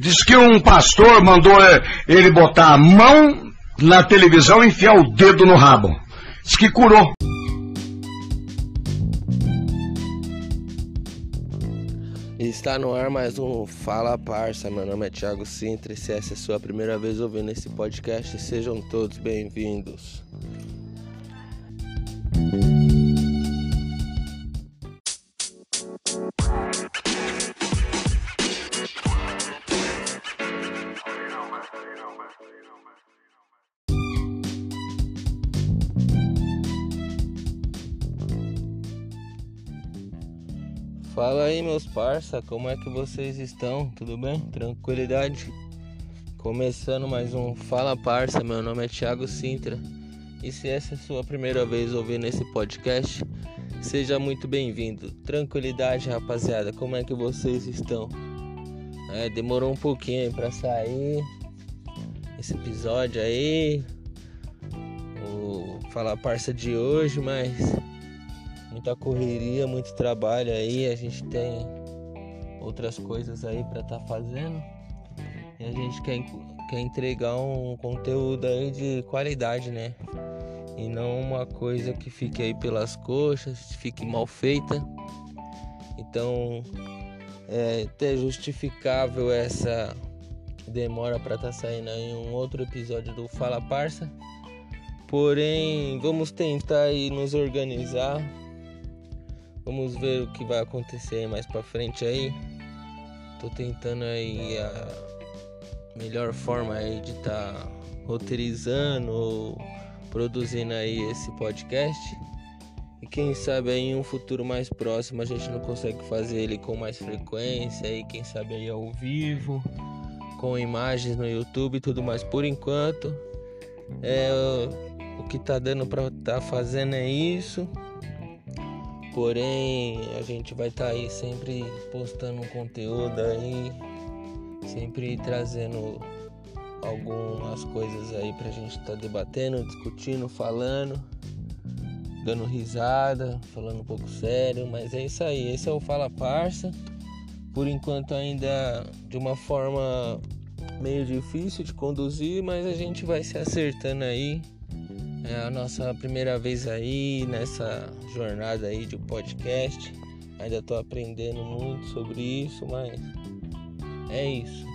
Diz que um pastor mandou é, ele botar a mão na televisão e enfiar o dedo no rabo. Diz que curou. Está no ar mais um Fala Parça. Meu nome é Thiago Sintra. Se essa é a sua primeira vez ouvindo esse podcast, sejam todos bem-vindos. Fala aí, meus parça, como é que vocês estão? Tudo bem? Tranquilidade? Começando mais um Fala Parça, meu nome é Thiago Sintra. E se essa é a sua primeira vez ouvindo esse podcast, seja muito bem-vindo. Tranquilidade, rapaziada, como é que vocês estão? É, demorou um pouquinho para sair esse episódio aí, o Fala Parça de hoje, mas muita correria, muito trabalho aí, a gente tem outras coisas aí para estar tá fazendo. E a gente quer, quer entregar um conteúdo aí de qualidade, né? E não uma coisa que fique aí pelas coxas, fique mal feita. Então é até justificável essa demora para estar tá saindo aí um outro episódio do Fala Parça. Porém, vamos tentar aí nos organizar Vamos ver o que vai acontecer mais para frente aí. Tô tentando aí a melhor forma aí de estar tá roteirizando ou produzindo aí esse podcast. E quem sabe aí em um futuro mais próximo a gente não consegue fazer ele com mais frequência e quem sabe aí ao vivo, com imagens no YouTube e tudo mais. Por enquanto, é o que tá dando para tá fazendo é isso. Porém, a gente vai estar tá aí sempre postando um conteúdo aí, sempre trazendo algumas coisas aí pra gente estar tá debatendo, discutindo, falando, dando risada, falando um pouco sério, mas é isso aí, esse é o Fala Parça. Por enquanto ainda de uma forma meio difícil de conduzir, mas a gente vai se acertando aí. É a nossa primeira vez aí nessa jornada aí de podcast. Ainda estou aprendendo muito sobre isso, mas é isso.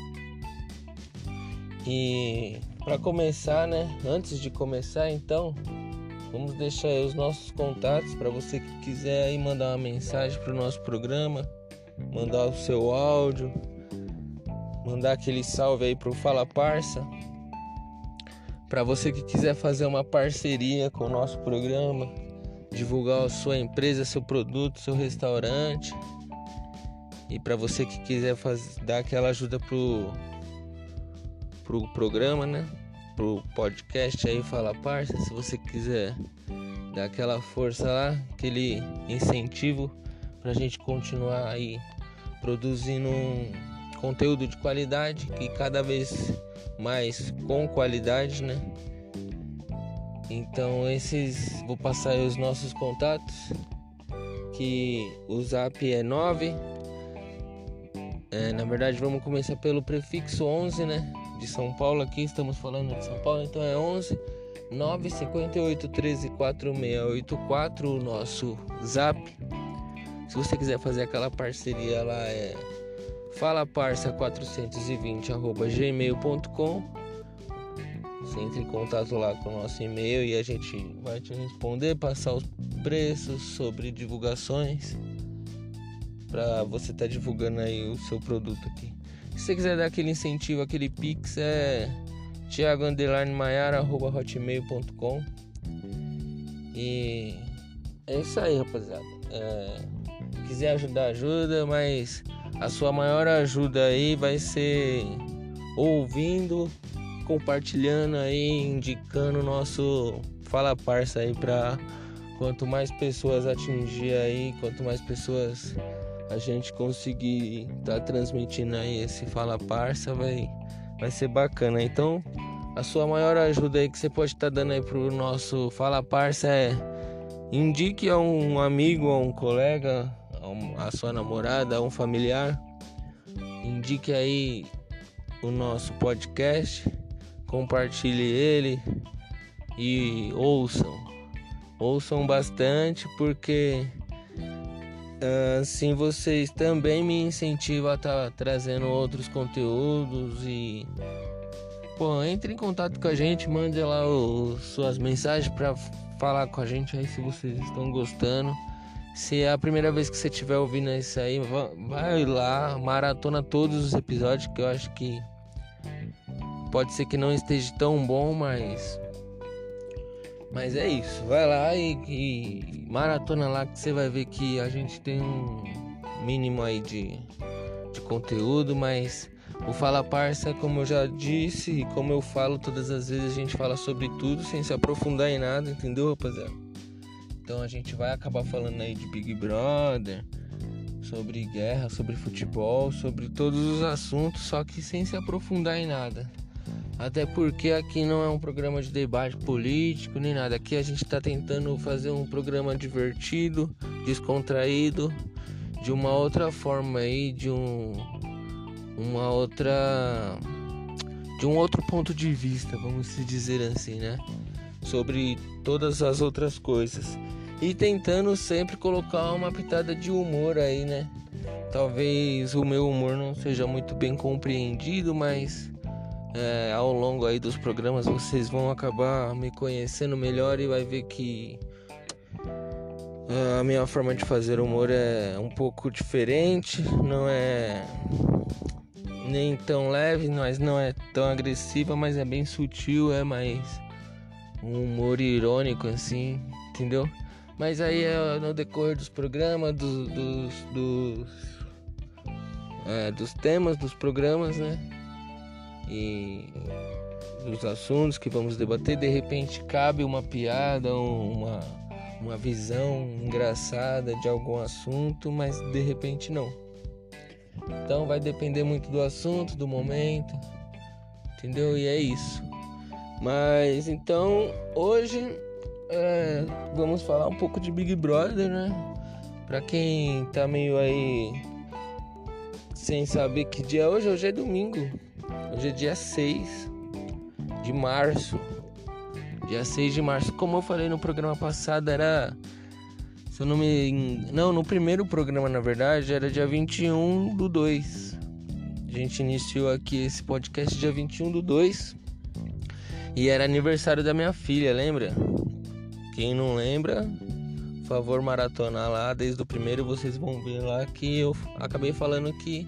E para começar, né? Antes de começar, então, vamos deixar aí os nossos contatos para você que quiser aí mandar uma mensagem para o nosso programa, mandar o seu áudio, mandar aquele salve aí pro Fala Parça. Para você que quiser fazer uma parceria com o nosso programa, divulgar a sua empresa, seu produto, seu restaurante. E para você que quiser fazer, dar aquela ajuda pro, pro programa, né? Pro podcast aí, Fala Parça. Se você quiser dar aquela força lá, aquele incentivo pra gente continuar aí produzindo um conteúdo de qualidade e cada vez mais com qualidade, né? Então esses vou passar aí os nossos contatos que o Zap é 9 é, na verdade vamos começar pelo prefixo 11, né? De São Paulo aqui, estamos falando de São Paulo, então é 11 958 13 4684 o nosso Zap. Se você quiser fazer aquela parceria lá é falaparça420 Você entra em contato lá com o nosso e-mail e a gente vai te responder, passar os preços sobre divulgações para você estar tá divulgando aí o seu produto aqui. Se você quiser dar aquele incentivo, aquele pix é thiago_maiara@hotmail.com e é isso aí, rapaziada. É, quiser ajudar, ajuda, mas a sua maior ajuda aí vai ser ouvindo, compartilhando aí, indicando o nosso Fala Parça aí para quanto mais pessoas atingir aí, quanto mais pessoas a gente conseguir tá transmitindo aí esse Fala Parça, vai vai ser bacana. Então, a sua maior ajuda aí que você pode estar tá dando aí pro nosso Fala Parça é indique a um amigo, a um colega, a sua namorada, a um familiar, indique aí o nosso podcast, compartilhe ele e ouçam. Ouçam bastante porque assim vocês também me incentivam a estar tá trazendo outros conteúdos e pô, entre em contato com a gente, mande lá os, suas mensagens para falar com a gente aí se vocês estão gostando. Se é a primeira vez que você estiver ouvindo isso aí, vai lá, maratona todos os episódios que eu acho que pode ser que não esteja tão bom, mas mas é isso. Vai lá e, e maratona lá que você vai ver que a gente tem um mínimo aí de, de conteúdo, mas o Fala Parça, como eu já disse e como eu falo todas as vezes, a gente fala sobre tudo sem se aprofundar em nada, entendeu, rapaziada? Então a gente vai acabar falando aí de Big Brother, sobre guerra, sobre futebol, sobre todos os assuntos, só que sem se aprofundar em nada. Até porque aqui não é um programa de debate político nem nada. Aqui a gente está tentando fazer um programa divertido, descontraído, de uma outra forma aí, de um uma outra de um outro ponto de vista, vamos se dizer assim, né? Sobre todas as outras coisas e tentando sempre colocar uma pitada de humor aí, né? Talvez o meu humor não seja muito bem compreendido, mas é, ao longo aí dos programas vocês vão acabar me conhecendo melhor e vai ver que é, a minha forma de fazer humor é um pouco diferente, não é nem tão leve, mas não é tão agressiva, mas é bem sutil, é mais um humor irônico assim, entendeu? Mas aí é no decorrer dos programas, do, dos, dos, é, dos temas dos programas, né? E dos assuntos que vamos debater, de repente cabe uma piada, uma, uma visão engraçada de algum assunto, mas de repente não. Então vai depender muito do assunto, do momento, entendeu? E é isso. Mas então hoje é, vamos falar um pouco de Big Brother, né? Pra quem tá meio aí sem saber que dia é hoje, hoje é domingo. Hoje é dia 6 de março. Dia 6 de março. Como eu falei no programa passado, era. Se eu não me. Não, no primeiro programa, na verdade, era dia 21 do 2. A gente iniciou aqui esse podcast dia 21 do 2. E era aniversário da minha filha, lembra? Quem não lembra, por favor maratonar lá desde o primeiro, vocês vão ver lá que eu acabei falando que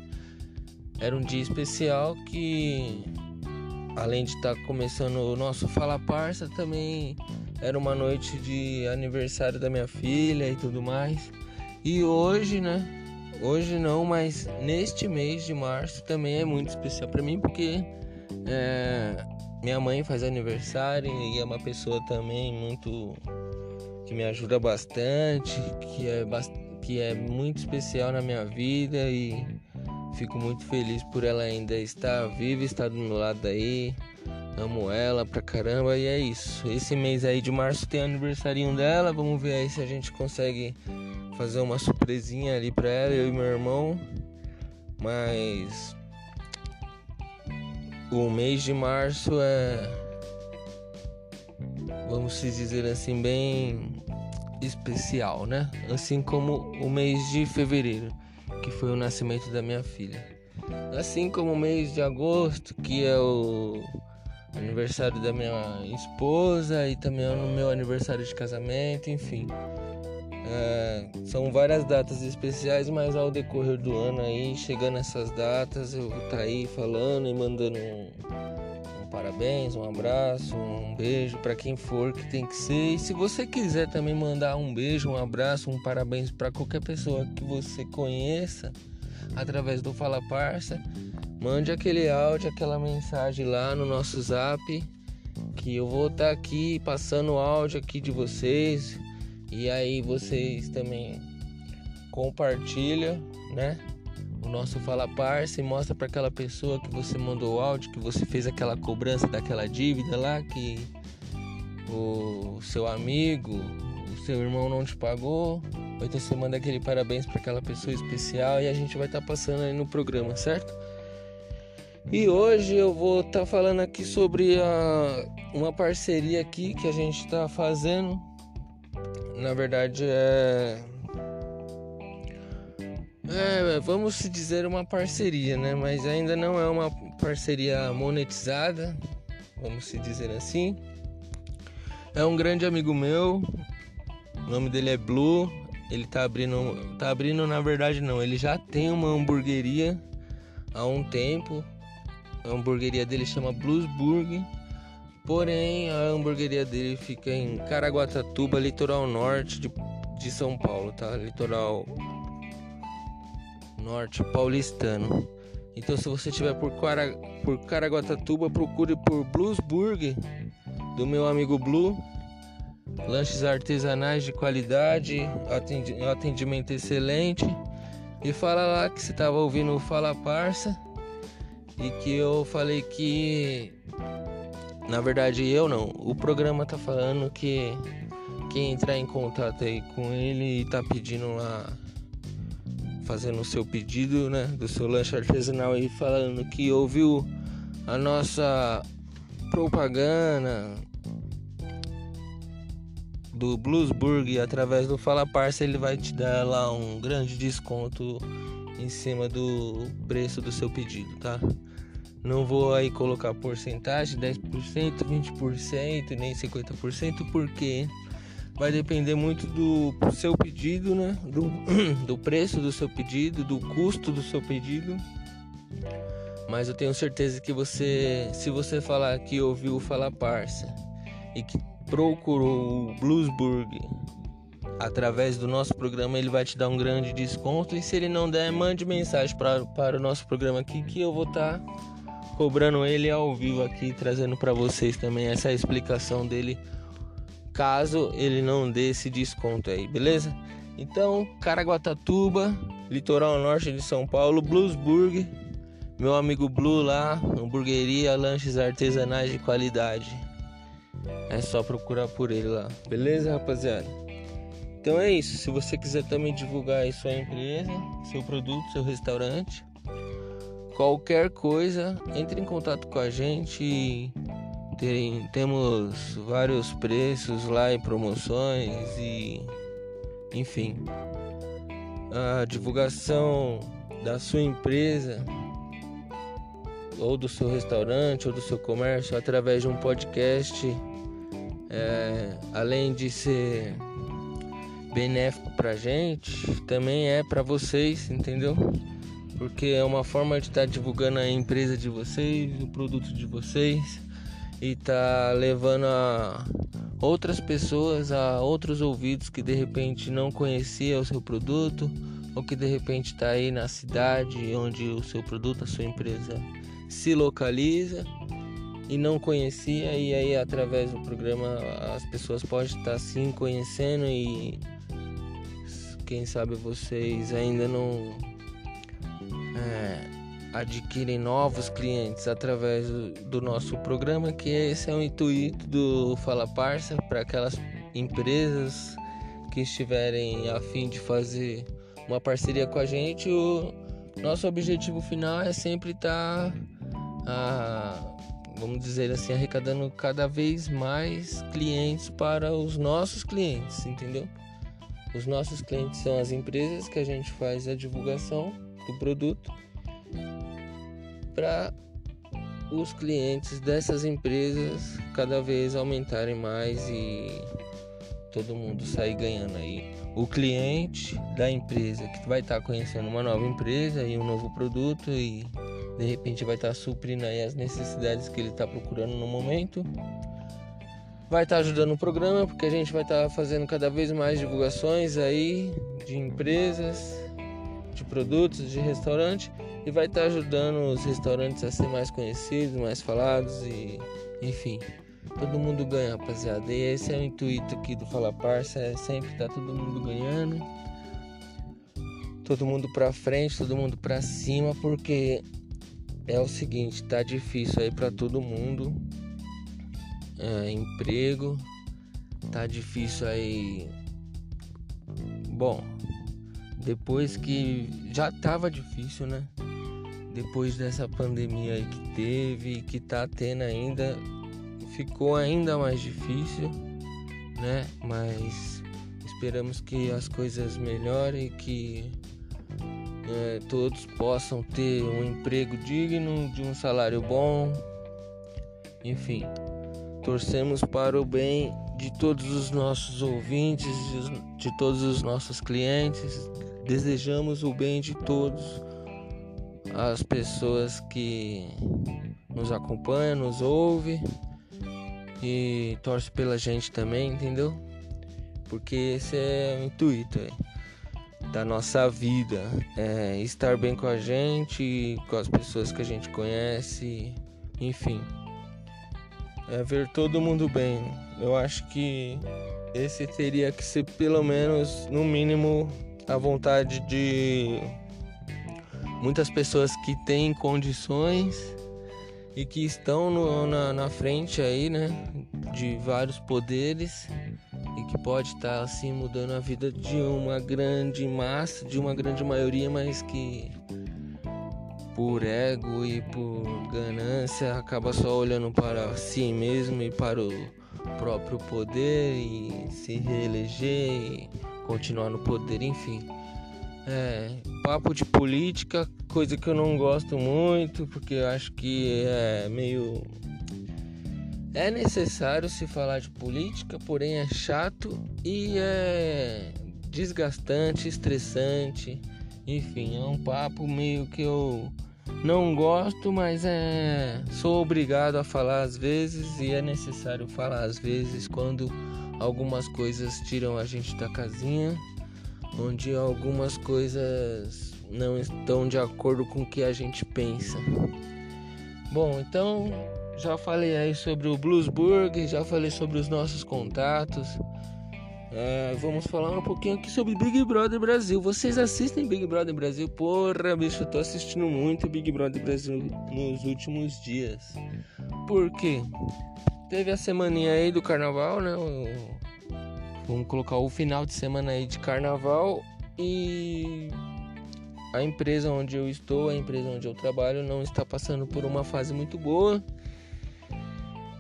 era um dia especial que além de estar tá começando o nosso Fala Parça, também era uma noite de aniversário da minha filha e tudo mais. E hoje, né? Hoje não, mas neste mês de março também é muito especial para mim porque é, minha mãe faz aniversário e é uma pessoa também muito que me ajuda bastante, que é, que é muito especial na minha vida e fico muito feliz por ela ainda estar viva, estar do meu lado aí. Amo ela pra caramba e é isso. Esse mês aí de março tem aniversário dela. Vamos ver aí se a gente consegue fazer uma surpresinha ali pra ela, eu e meu irmão. Mas o mês de março é, vamos dizer assim, bem especial, né? Assim como o mês de fevereiro, que foi o nascimento da minha filha. Assim como o mês de agosto, que é o aniversário da minha esposa e também é o meu aniversário de casamento, enfim. É, são várias datas especiais, mas ao decorrer do ano aí, chegando essas datas, eu vou estar tá aí falando e mandando um, um parabéns, um abraço, um beijo para quem for que tem que ser. E se você quiser também mandar um beijo, um abraço, um parabéns para qualquer pessoa que você conheça através do Fala Parça, mande aquele áudio, aquela mensagem lá no nosso zap, que eu vou estar tá aqui passando o áudio aqui de vocês e aí vocês também compartilha, né? O nosso Fala Parça e mostra para aquela pessoa que você mandou o áudio, que você fez aquela cobrança daquela dívida lá que o seu amigo, o seu irmão não te pagou. Ou então você manda aquele parabéns para aquela pessoa especial e a gente vai estar tá passando aí no programa, certo? E hoje eu vou estar tá falando aqui sobre a, uma parceria aqui que a gente está fazendo. Na verdade é, é, vamos dizer uma parceria, né? Mas ainda não é uma parceria monetizada, vamos se dizer assim. É um grande amigo meu, o nome dele é Blue. Ele tá abrindo, tá abrindo na verdade não, ele já tem uma hamburgueria há um tempo. A hamburgueria dele chama Bluesburg. Porém, a hamburgueria dele fica em Caraguatatuba, litoral norte de, de São Paulo, tá? Litoral norte paulistano. Então, se você estiver por, Cara, por Caraguatatuba, procure por Bluesburg do meu amigo Blue. Lanches artesanais de qualidade, atendimento excelente. E fala lá que você estava ouvindo o Fala Parça e que eu falei que na verdade eu não, o programa tá falando que quem entrar em contato aí com ele e tá pedindo lá fazendo o seu pedido, né, do seu lanche artesanal e falando que ouviu a nossa propaganda do Bluesburg através do Fala Parça, ele vai te dar lá um grande desconto em cima do preço do seu pedido, tá? Não vou aí colocar porcentagem, 10%, 20%, nem 50%, porque vai depender muito do seu pedido, né? Do, do preço do seu pedido, do custo do seu pedido. Mas eu tenho certeza que você, se você falar que ouviu falar parça e que procurou o Bluesburg através do nosso programa, ele vai te dar um grande desconto. E se ele não der, mande mensagem pra, para o nosso programa aqui que eu vou estar tá cobrando ele ao vivo aqui, trazendo para vocês também essa explicação dele, caso ele não dê esse desconto aí, beleza? Então, Caraguatatuba, litoral norte de São Paulo, Bluesburg, meu amigo Blue lá, hamburgueria, lanches artesanais de qualidade. É só procurar por ele lá. Beleza, rapaziada? Então é isso. Se você quiser também divulgar aí sua empresa, seu produto, seu restaurante, qualquer coisa, entre em contato com a gente. Tem, temos vários preços lá e promoções e enfim. A divulgação da sua empresa ou do seu restaurante ou do seu comércio através de um podcast é, além de ser benéfico pra gente, também é para vocês, entendeu? Porque é uma forma de estar tá divulgando a empresa de vocês, o produto de vocês e tá levando a outras pessoas a outros ouvidos que de repente não conhecia o seu produto ou que de repente está aí na cidade onde o seu produto, a sua empresa se localiza e não conhecia e aí através do programa as pessoas podem estar sim conhecendo e quem sabe vocês ainda não é, adquirem novos clientes através do, nosso programa que esse é o intuito do Fala Parça para aquelas empresas que estiverem a fim de fazer uma parceria com a gente o nosso objetivo final é sempre estar tá, vamos dizer assim, arrecadando cada vez mais clientes para os nossos clientes, entendeu? Os nossos clientes são as empresas que a gente faz a divulgação do produto para os clientes dessas empresas cada vez aumentarem mais e todo mundo sair ganhando aí. O cliente da empresa que vai estar conhecendo uma nova empresa e um novo produto e de repente vai estar tá suprindo aí as necessidades que ele está procurando no momento. Vai estar tá ajudando o programa porque a gente vai estar tá fazendo cada vez mais divulgações aí de empresas, de produtos, de restaurante e vai estar tá ajudando os restaurantes a ser mais conhecidos, mais falados e enfim. Todo mundo ganha, rapaziada. E esse é o intuito aqui do Fala Parça, é sempre tá todo mundo ganhando. Todo mundo pra frente, todo mundo pra cima, porque é o seguinte, tá difícil aí para todo mundo. É, emprego, tá difícil aí. Bom, depois que já tava difícil, né? depois dessa pandemia aí que teve, que tá tendo ainda, ficou ainda mais difícil, né? Mas esperamos que as coisas melhorem, que é, todos possam ter um emprego digno, de um salário bom, enfim, torcemos para o bem de todos os nossos ouvintes, de todos os nossos clientes, desejamos o bem de todos as pessoas que nos acompanham, nos ouvem e torce pela gente também, entendeu? Porque esse é o intuito é, da nossa vida, é estar bem com a gente, com as pessoas que a gente conhece, enfim, é ver todo mundo bem. Eu acho que esse teria que ser pelo menos, no mínimo, a vontade de muitas pessoas que têm condições e que estão no, na, na, frente aí, né, de vários poderes e que pode estar assim mudando a vida de uma grande massa, de uma grande maioria, mas que por ego e por ganância acaba só olhando para si mesmo e para o próprio poder e se reeleger e continuar no poder, enfim. É, papo de política, coisa que eu não gosto muito, porque eu acho que é meio. É necessário se falar de política, porém é chato e é desgastante, estressante. Enfim, é um papo meio que eu não gosto, mas é sou obrigado a falar às vezes e é necessário falar às vezes quando algumas coisas tiram a gente da casinha onde algumas coisas não estão de acordo com o que a gente pensa. Bom, então já falei aí sobre o Bluesburg, já falei sobre os nossos contatos. É, vamos falar um pouquinho aqui sobre Big Brother Brasil. Vocês assistem Big Brother Brasil? Porra, bicho, eu tô assistindo muito Big Brother Brasil nos últimos dias. Por quê? Teve a semaninha aí do carnaval, né? Vamos colocar o final de semana aí de carnaval e a empresa onde eu estou, a empresa onde eu trabalho, não está passando por uma fase muito boa.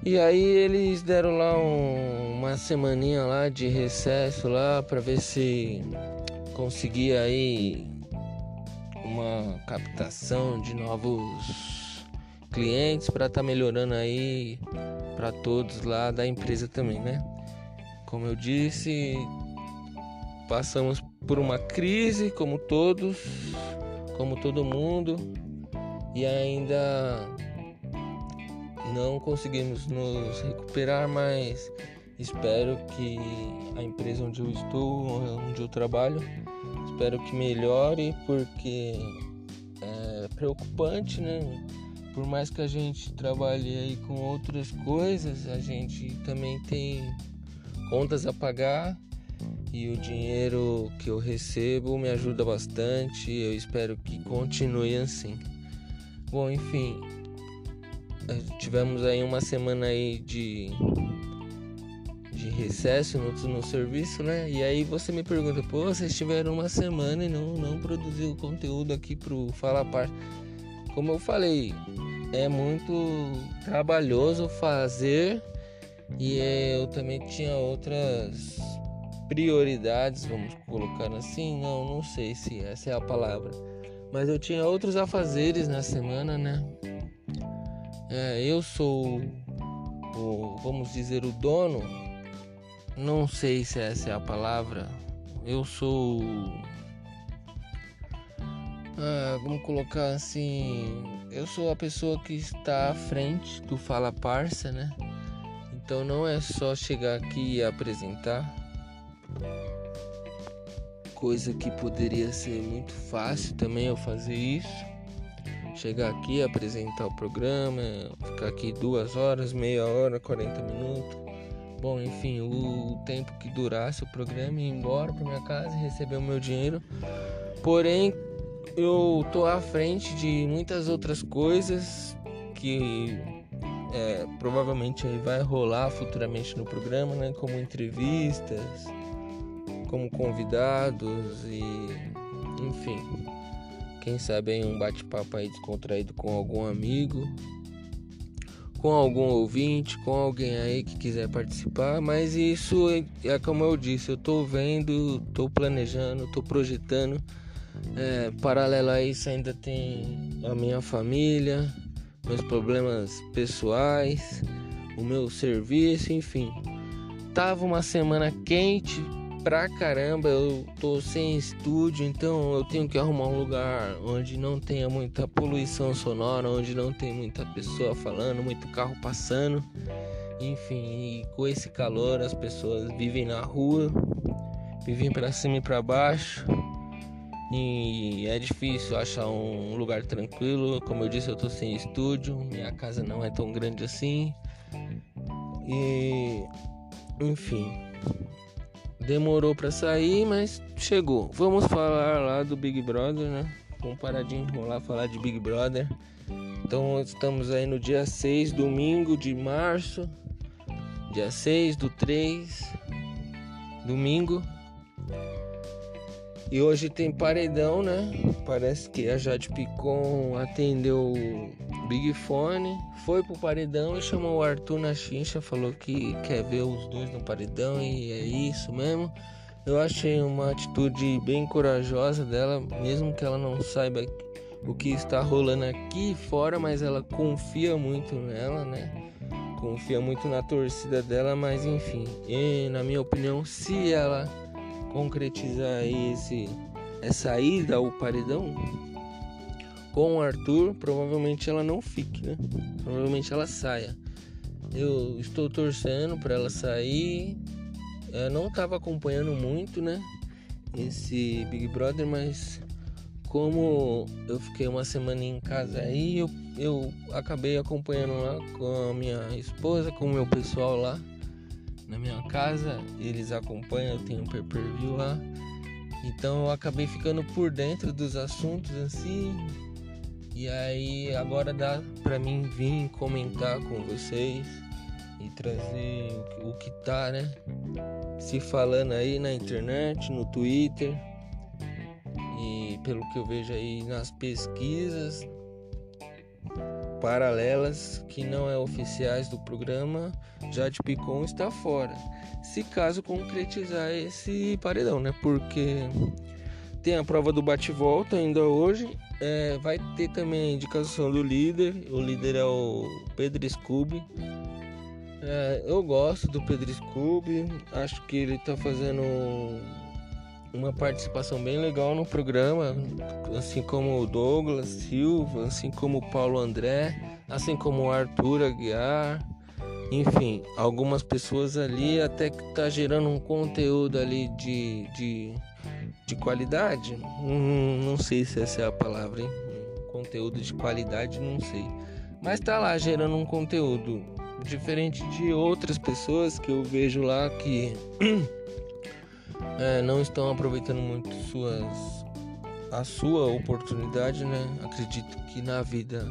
E aí eles deram lá um, uma semaninha lá de recesso lá para ver se conseguia aí uma captação de novos clientes para estar tá melhorando aí para todos lá da empresa também, né? Como eu disse, passamos por uma crise, como todos, como todo mundo, e ainda não conseguimos nos recuperar, mas espero que a empresa onde eu estou, onde eu trabalho, espero que melhore, porque é preocupante, né? Por mais que a gente trabalhe aí com outras coisas, a gente também tem contas a pagar e o dinheiro que eu recebo me ajuda bastante. Eu espero que continue assim. Bom, enfim, eh, tivemos aí uma semana aí de de recesso no, no serviço, né? E aí você me pergunta, pô, vocês tiveram uma semana e não, não produziu conteúdo aqui pro Fala Parte. Como eu falei, é muito trabalhoso fazer e eu também tinha outras prioridades, vamos colocar assim, não, não sei se essa é a palavra, mas eu tinha outros afazeres na semana, né? É, eu sou o, vamos dizer, o dono, não sei se essa é a palavra, eu sou. Ah, vamos colocar assim, eu sou a pessoa que está à frente do Fala Parça, né? Então não é só chegar aqui e apresentar, coisa que poderia ser muito fácil também eu fazer isso. Chegar aqui, apresentar o programa, ficar aqui duas horas, meia hora, 40 minutos. Bom, enfim, o tempo que durasse o programa ir embora para minha casa e receber o meu dinheiro. Porém, eu tô à frente de muitas outras coisas que é, provavelmente aí vai rolar futuramente no programa, né? Como entrevistas, como convidados e enfim, Quem sabe aí um bate-papo aí descontraído com algum amigo, com algum ouvinte, com alguém aí que quiser participar. Mas isso é, é como eu disse, eu tô vendo, tô planejando, tô projetando. É, paralelo a isso ainda tem a minha família, meus problemas pessoais, o meu serviço, enfim. Tava uma semana quente pra caramba, eu tô sem estúdio, então eu tenho que arrumar um lugar onde não tenha muita poluição sonora, onde não tem muita pessoa falando, muito carro passando. Enfim, com esse calor as pessoas vivem na rua, vivem para cima e para baixo. E é difícil achar um lugar tranquilo. Como eu disse, eu tô sem estúdio, minha casa não é tão grande assim. E enfim, demorou para sair, mas chegou. Vamos falar lá do Big Brother, né? Vamos parar de enrolar falar de Big Brother. Então estamos aí no dia 6, domingo de março. Dia 6 do 3, domingo. E hoje tem paredão, né? Parece que a Jade Picon atendeu o Big Fone, foi pro paredão e chamou o Arthur na chincha, falou que quer ver os dois no paredão e é isso mesmo. Eu achei uma atitude bem corajosa dela, mesmo que ela não saiba o que está rolando aqui fora, mas ela confia muito nela, né? Confia muito na torcida dela, mas enfim, e, na minha opinião, se ela concretizar esse essa ida ao paredão com o Arthur, provavelmente ela não fique, né? Provavelmente ela saia. Eu estou torcendo para ela sair. Eu não estava acompanhando muito, né? Esse Big Brother, mas como eu fiquei uma semana em casa aí, eu, eu acabei acompanhando lá com a minha esposa, com o meu pessoal lá na minha casa, eles acompanham, eu tenho um pay-per-view lá. Então eu acabei ficando por dentro dos assuntos assim. E aí agora dá pra mim vir comentar com vocês e trazer o que tá, né? Se falando aí na internet, no Twitter. E pelo que eu vejo aí nas pesquisas, paralelas que não é oficiais do programa, Jade Picon está fora. Se caso concretizar esse paredão, né? Porque tem a prova do bate-volta ainda hoje. É, vai ter também a indicação do líder. O líder é o Pedro Scooby. É, eu gosto do Pedro Scooby. Acho que ele está fazendo uma participação bem legal no programa, assim como o Douglas Silva, assim como o Paulo André, assim como o Arthur Aguiar. Enfim, algumas pessoas ali até que tá gerando um conteúdo ali de, de, de qualidade. Hum, não sei se essa é a palavra, hein? Conteúdo de qualidade, não sei. Mas tá lá gerando um conteúdo diferente de outras pessoas que eu vejo lá que é, não estão aproveitando muito suas a sua oportunidade, né? Acredito que na vida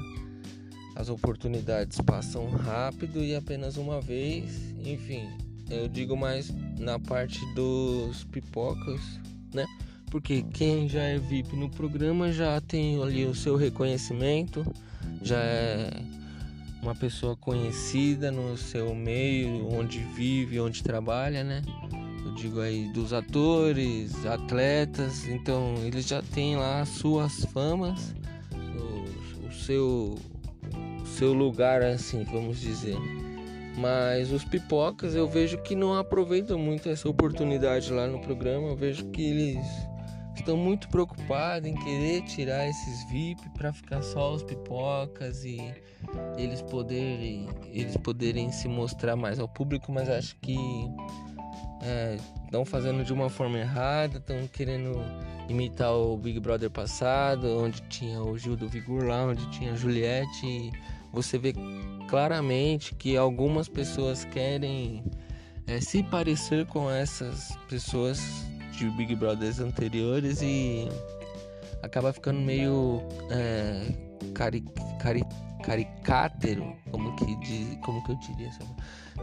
as oportunidades passam rápido e apenas uma vez. Enfim, eu digo mais na parte dos pipocas, né? Porque quem já é VIP no programa já tem ali o seu reconhecimento, já é uma pessoa conhecida no seu meio, onde vive, onde trabalha, né? Digo aí dos atores, atletas, então eles já têm lá as suas famas, o, o seu o seu lugar assim, vamos dizer. Mas os pipocas eu vejo que não aproveitam muito essa oportunidade lá no programa, eu vejo que eles estão muito preocupados em querer tirar esses VIP para ficar só os pipocas e eles poderem eles poderem se mostrar mais ao público, mas acho que estão é, fazendo de uma forma errada, estão querendo imitar o Big Brother passado, onde tinha o Gil do Vigor lá, onde tinha a Juliette. E você vê claramente que algumas pessoas querem é, se parecer com essas pessoas de Big Brothers anteriores e acaba ficando meio é, cari, cari, caricátero, como que, diz, como que eu diria essa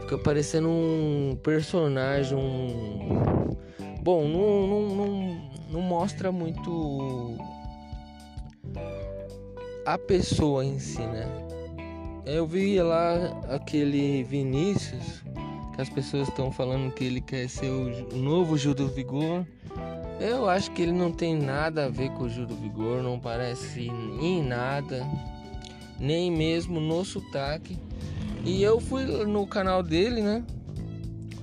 Fica parecendo um personagem, um... Bom, não, não, não, não mostra muito a pessoa em si, né? Eu vi lá aquele Vinícius, que as pessoas estão falando que ele quer ser o novo Gil do Vigor. Eu acho que ele não tem nada a ver com o Gil do Vigor, não parece em nada, nem mesmo no sotaque. E eu fui no canal dele, né?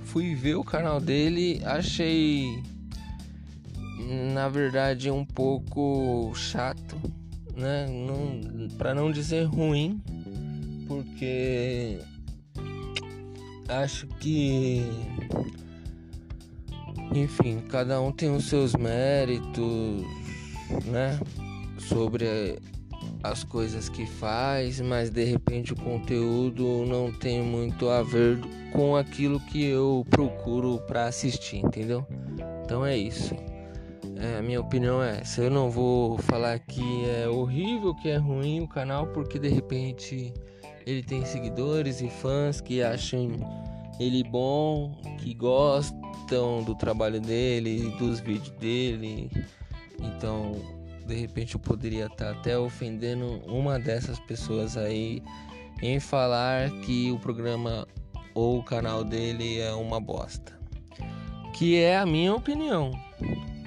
Fui ver o canal dele, achei na verdade um pouco chato, né? Não, para não dizer ruim, porque acho que enfim, cada um tem os seus méritos, né? Sobre as coisas que faz, mas de repente o conteúdo não tem muito a ver com aquilo que eu procuro para assistir, entendeu? Então é isso. É, a minha opinião é essa. Eu não vou falar que é horrível, que é ruim o canal, porque de repente ele tem seguidores e fãs que acham ele bom, que gostam do trabalho dele, dos vídeos dele. Então, de repente eu poderia estar até ofendendo uma dessas pessoas aí em falar que o programa ou o canal dele é uma bosta. Que é a minha opinião,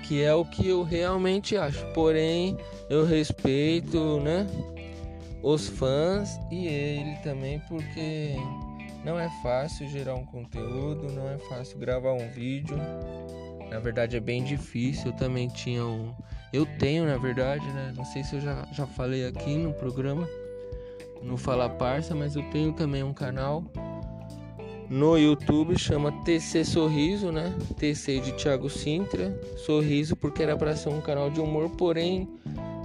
que é o que eu realmente acho. Porém, eu respeito, né? os fãs e ele também, porque não é fácil gerar um conteúdo, não é fácil gravar um vídeo. Na verdade é bem difícil. Eu também tinha um. Eu tenho, na verdade, né? Não sei se eu já, já falei aqui no programa, no Fala Parça, mas eu tenho também um canal no YouTube chama TC Sorriso, né? TC de Thiago Sintra. Sorriso porque era para ser um canal de humor, porém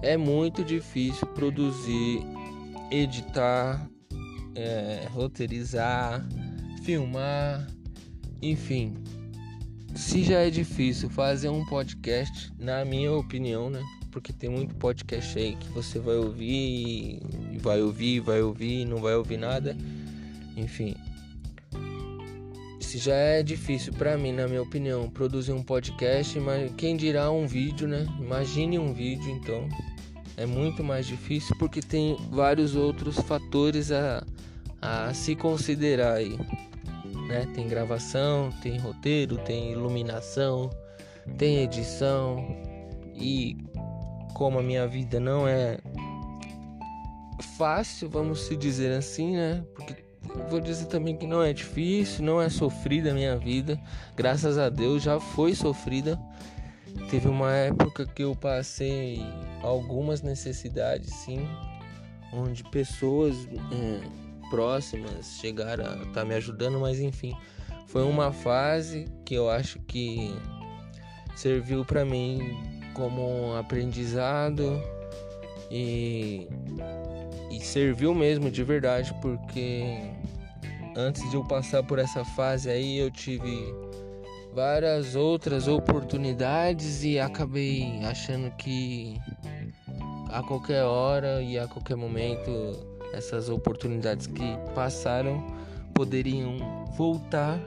é muito difícil produzir editar, é, roteirizar, filmar, enfim. Se já é difícil fazer um podcast, na minha opinião, né? Porque tem muito podcast aí que você vai ouvir, e vai ouvir, vai ouvir, não vai ouvir nada. Enfim. Se já é difícil para mim, na minha opinião, produzir um podcast, mas quem dirá um vídeo, né? Imagine um vídeo, então é muito mais difícil porque tem vários outros fatores a, a se considerar aí. Né? Tem gravação, tem roteiro, tem iluminação, tem edição e como a minha vida não é fácil, vamos se dizer assim, né? Porque vou dizer também que não é difícil, não é sofrida a minha vida. Graças a Deus já foi sofrida. Teve uma época que eu passei algumas necessidades, sim, onde pessoas é, próximas chegaram a estar tá me ajudando, mas enfim, foi uma fase que eu acho que serviu para mim como um aprendizado e, e serviu mesmo de verdade, porque antes de eu passar por essa fase aí eu tive várias outras oportunidades e acabei achando que a qualquer hora e a qualquer momento essas oportunidades que passaram poderiam voltar.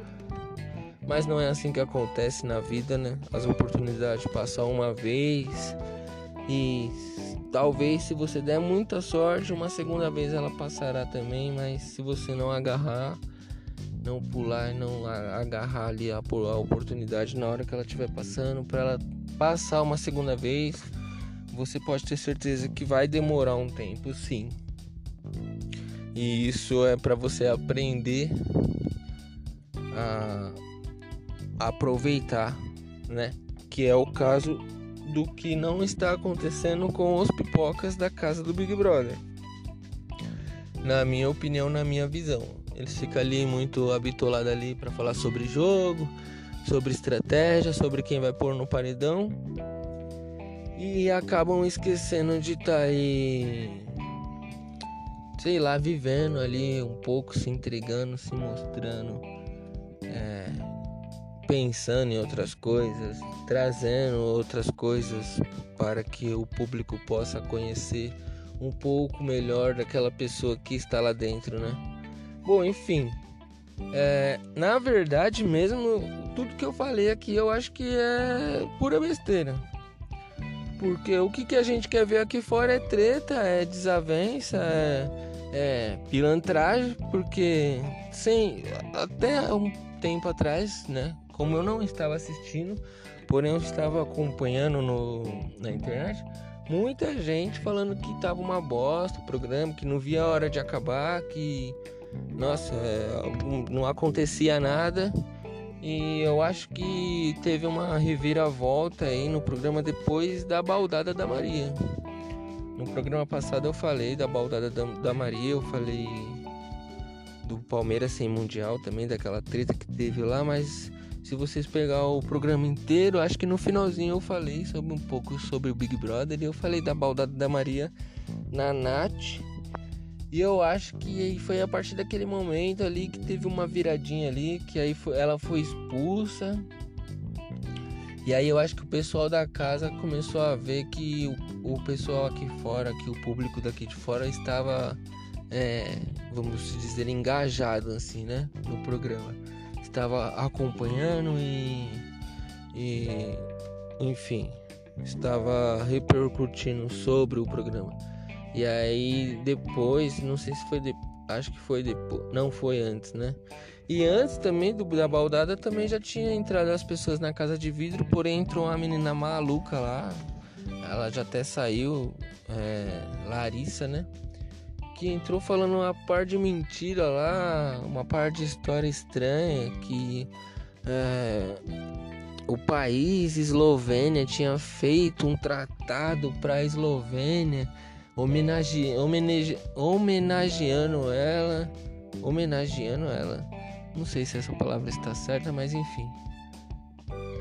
Mas não é assim que acontece na vida, né? As oportunidades passam uma vez e talvez se você der muita sorte, uma segunda vez ela passará também, mas se você não agarrar, não pular e não agarrar ali a, a oportunidade na hora que ela estiver passando, para ela passar uma segunda vez, você pode ter certeza que vai demorar um tempo, sim. E isso é para você aprender a aproveitar, né? Que é o caso do que não está acontecendo com os pipocas da casa do Big Brother. Na minha opinião, na minha visão. Eles ficam ali muito habitolados ali para falar sobre jogo, sobre estratégia, sobre quem vai pôr no paredão. E acabam esquecendo de estar tá aí, sei lá, vivendo ali um pouco, se entregando, se mostrando, é, pensando em outras coisas, trazendo outras coisas para que o público possa conhecer um pouco melhor daquela pessoa que está lá dentro, né? Bom, enfim. É, na verdade mesmo, tudo que eu falei aqui eu acho que é pura besteira. Porque o que, que a gente quer ver aqui fora é treta, é desavença, é, é pilantragem, porque sem até um tempo atrás, né? Como eu não estava assistindo, porém eu estava acompanhando no, na internet, muita gente falando que tava uma bosta o programa, que não via a hora de acabar, que nossa, é, não acontecia nada. E eu acho que teve uma reviravolta aí no programa depois da baldada da Maria. No programa passado eu falei da baldada da, da Maria, eu falei do Palmeiras sem Mundial também, daquela treta que teve lá, mas se vocês pegar o programa inteiro, acho que no finalzinho eu falei sobre um pouco sobre o Big Brother e eu falei da baldada da Maria na Nath e eu acho que foi a partir daquele momento ali que teve uma viradinha ali, que aí foi, ela foi expulsa. E aí eu acho que o pessoal da casa começou a ver que o, o pessoal aqui fora, que o público daqui de fora estava, é, vamos dizer, engajado assim, né, no programa. Estava acompanhando e, e enfim, estava repercutindo sobre o programa. E aí depois, não sei se foi depois, acho que foi depois, não foi antes, né? E antes também do, da baldada também já tinha entrado as pessoas na casa de vidro, porém entrou uma menina maluca lá, ela já até saiu, é, Larissa, né? Que entrou falando uma par de mentira lá, uma par de história estranha que é, o país Eslovênia tinha feito um tratado para Eslovênia homenage, homenage, homenageando ela, homenageando ela. Não sei se essa palavra está certa, mas enfim.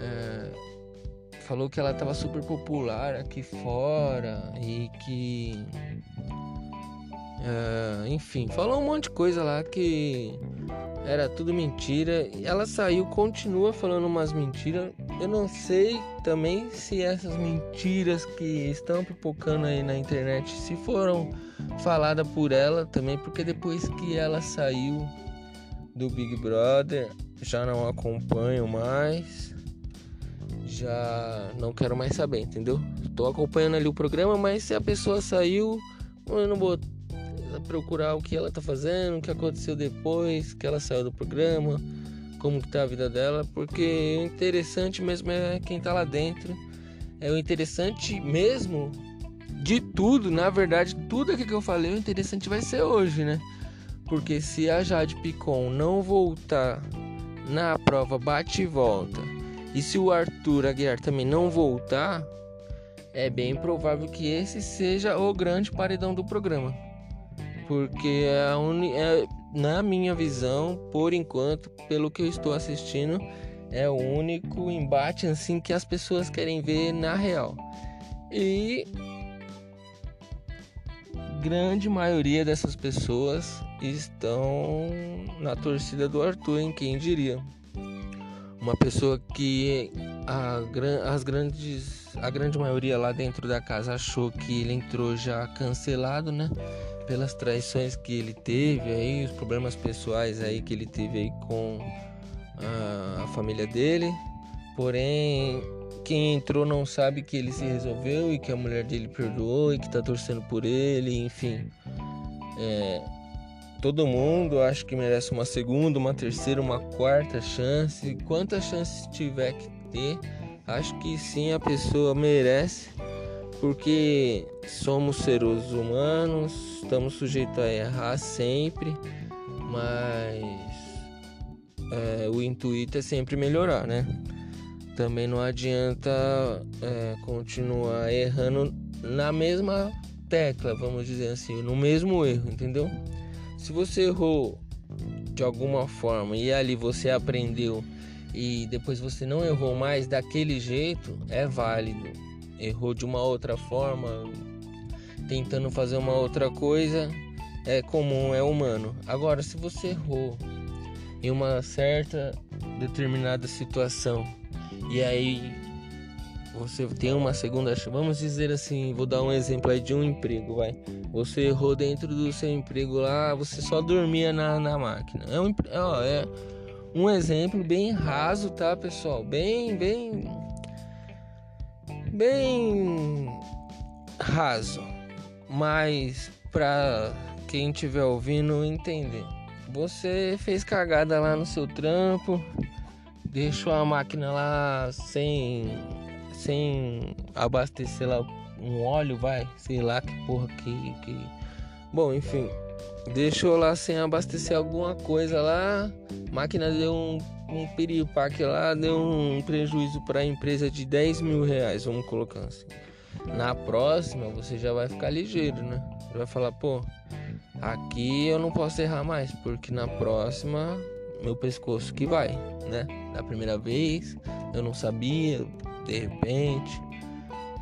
É, falou que ela estava super popular aqui fora e que. É, enfim, falou um monte de coisa lá que era tudo mentira. Ela saiu, continua falando umas mentiras. Eu não sei também se essas mentiras que estão pipocando aí na internet se foram faladas por ela também, porque depois que ela saiu do Big Brother, já não acompanho mais. Já não quero mais saber, entendeu? Tô acompanhando ali o programa, mas se a pessoa saiu, eu não vou procurar o que ela tá fazendo, o que aconteceu depois que ela saiu do programa, como que tá a vida dela, porque o interessante mesmo é quem tá lá dentro. É o interessante mesmo de tudo, na verdade, tudo aqui que eu falei, o interessante vai ser hoje, né? Porque se a Jade Picon não voltar na prova bate e volta, e se o Arthur Aguiar também não voltar, é bem provável que esse seja o grande paredão do programa porque é, uni, é, na minha visão, por enquanto, pelo que eu estou assistindo, é o único embate assim que as pessoas querem ver na real. E grande maioria dessas pessoas estão na torcida do Arthur, em quem diria. Uma pessoa que a, as grandes, a grande maioria lá dentro da casa achou que ele entrou já cancelado, né? pelas traições que ele teve aí, os problemas pessoais aí que ele teve aí com a, a família dele. Porém, quem entrou não sabe que ele se resolveu e que a mulher dele perdoou e que tá torcendo por ele, enfim. É, todo mundo acho que merece uma segunda, uma terceira, uma quarta chance. Quantas chances tiver que ter, acho que sim a pessoa merece porque somos seres humanos, estamos sujeitos a errar sempre, mas é, o intuito é sempre melhorar, né? Também não adianta é, continuar errando na mesma tecla, vamos dizer assim, no mesmo erro, entendeu? Se você errou de alguma forma e ali você aprendeu e depois você não errou mais daquele jeito, é válido errou de uma outra forma, tentando fazer uma outra coisa, é comum, é humano. Agora, se você errou em uma certa determinada situação e aí você tem uma segunda chance, vamos dizer assim, vou dar um exemplo aí de um emprego, vai. Você errou dentro do seu emprego lá, você só dormia na, na máquina. É um, ó, é um exemplo bem raso, tá, pessoal? Bem, bem bem raso, mas para quem estiver ouvindo entender. Você fez cagada lá no seu trampo, deixou a máquina lá sem sem abastecer lá um óleo, vai, sei lá que porra que, que... bom, enfim, deixou lá sem abastecer alguma coisa lá, máquina deu um, um piripaque lá, deu um prejuízo para a empresa de 10 mil reais, vamos colocar assim. Na próxima você já vai ficar ligeiro, né? Vai falar, pô, aqui eu não posso errar mais, porque na próxima meu pescoço que vai, né? Da primeira vez eu não sabia, de repente,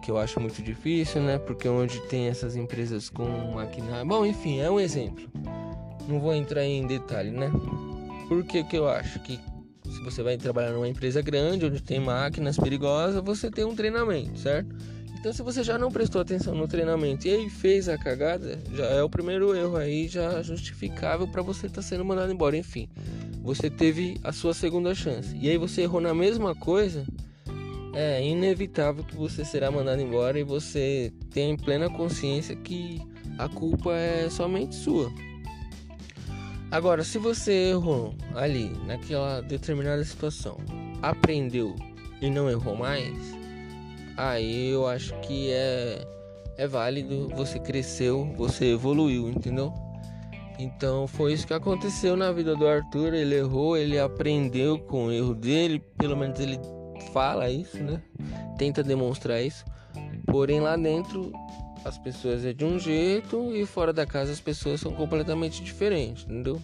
que eu acho muito difícil, né? Porque onde tem essas empresas com maquinário. Bom, enfim, é um exemplo. Não vou entrar em detalhe, né? Por que, eu acho que se você vai trabalhar numa empresa grande, onde tem máquinas perigosas, você tem um treinamento, certo? Então, se você já não prestou atenção no treinamento e aí fez a cagada, já é o primeiro erro aí, já justificável para você estar tá sendo mandado embora. Enfim, você teve a sua segunda chance e aí você errou na mesma coisa, é inevitável que você será mandado embora e você tem plena consciência que a culpa é somente sua. Agora, se você errou ali, naquela determinada situação, aprendeu e não errou mais, aí eu acho que é, é válido, você cresceu, você evoluiu, entendeu? Então foi isso que aconteceu na vida do Arthur. Ele errou, ele aprendeu com o erro dele, pelo menos ele fala isso, né? Tenta demonstrar isso. Porém, lá dentro as pessoas é de um jeito e fora da casa as pessoas são completamente diferentes, entendeu?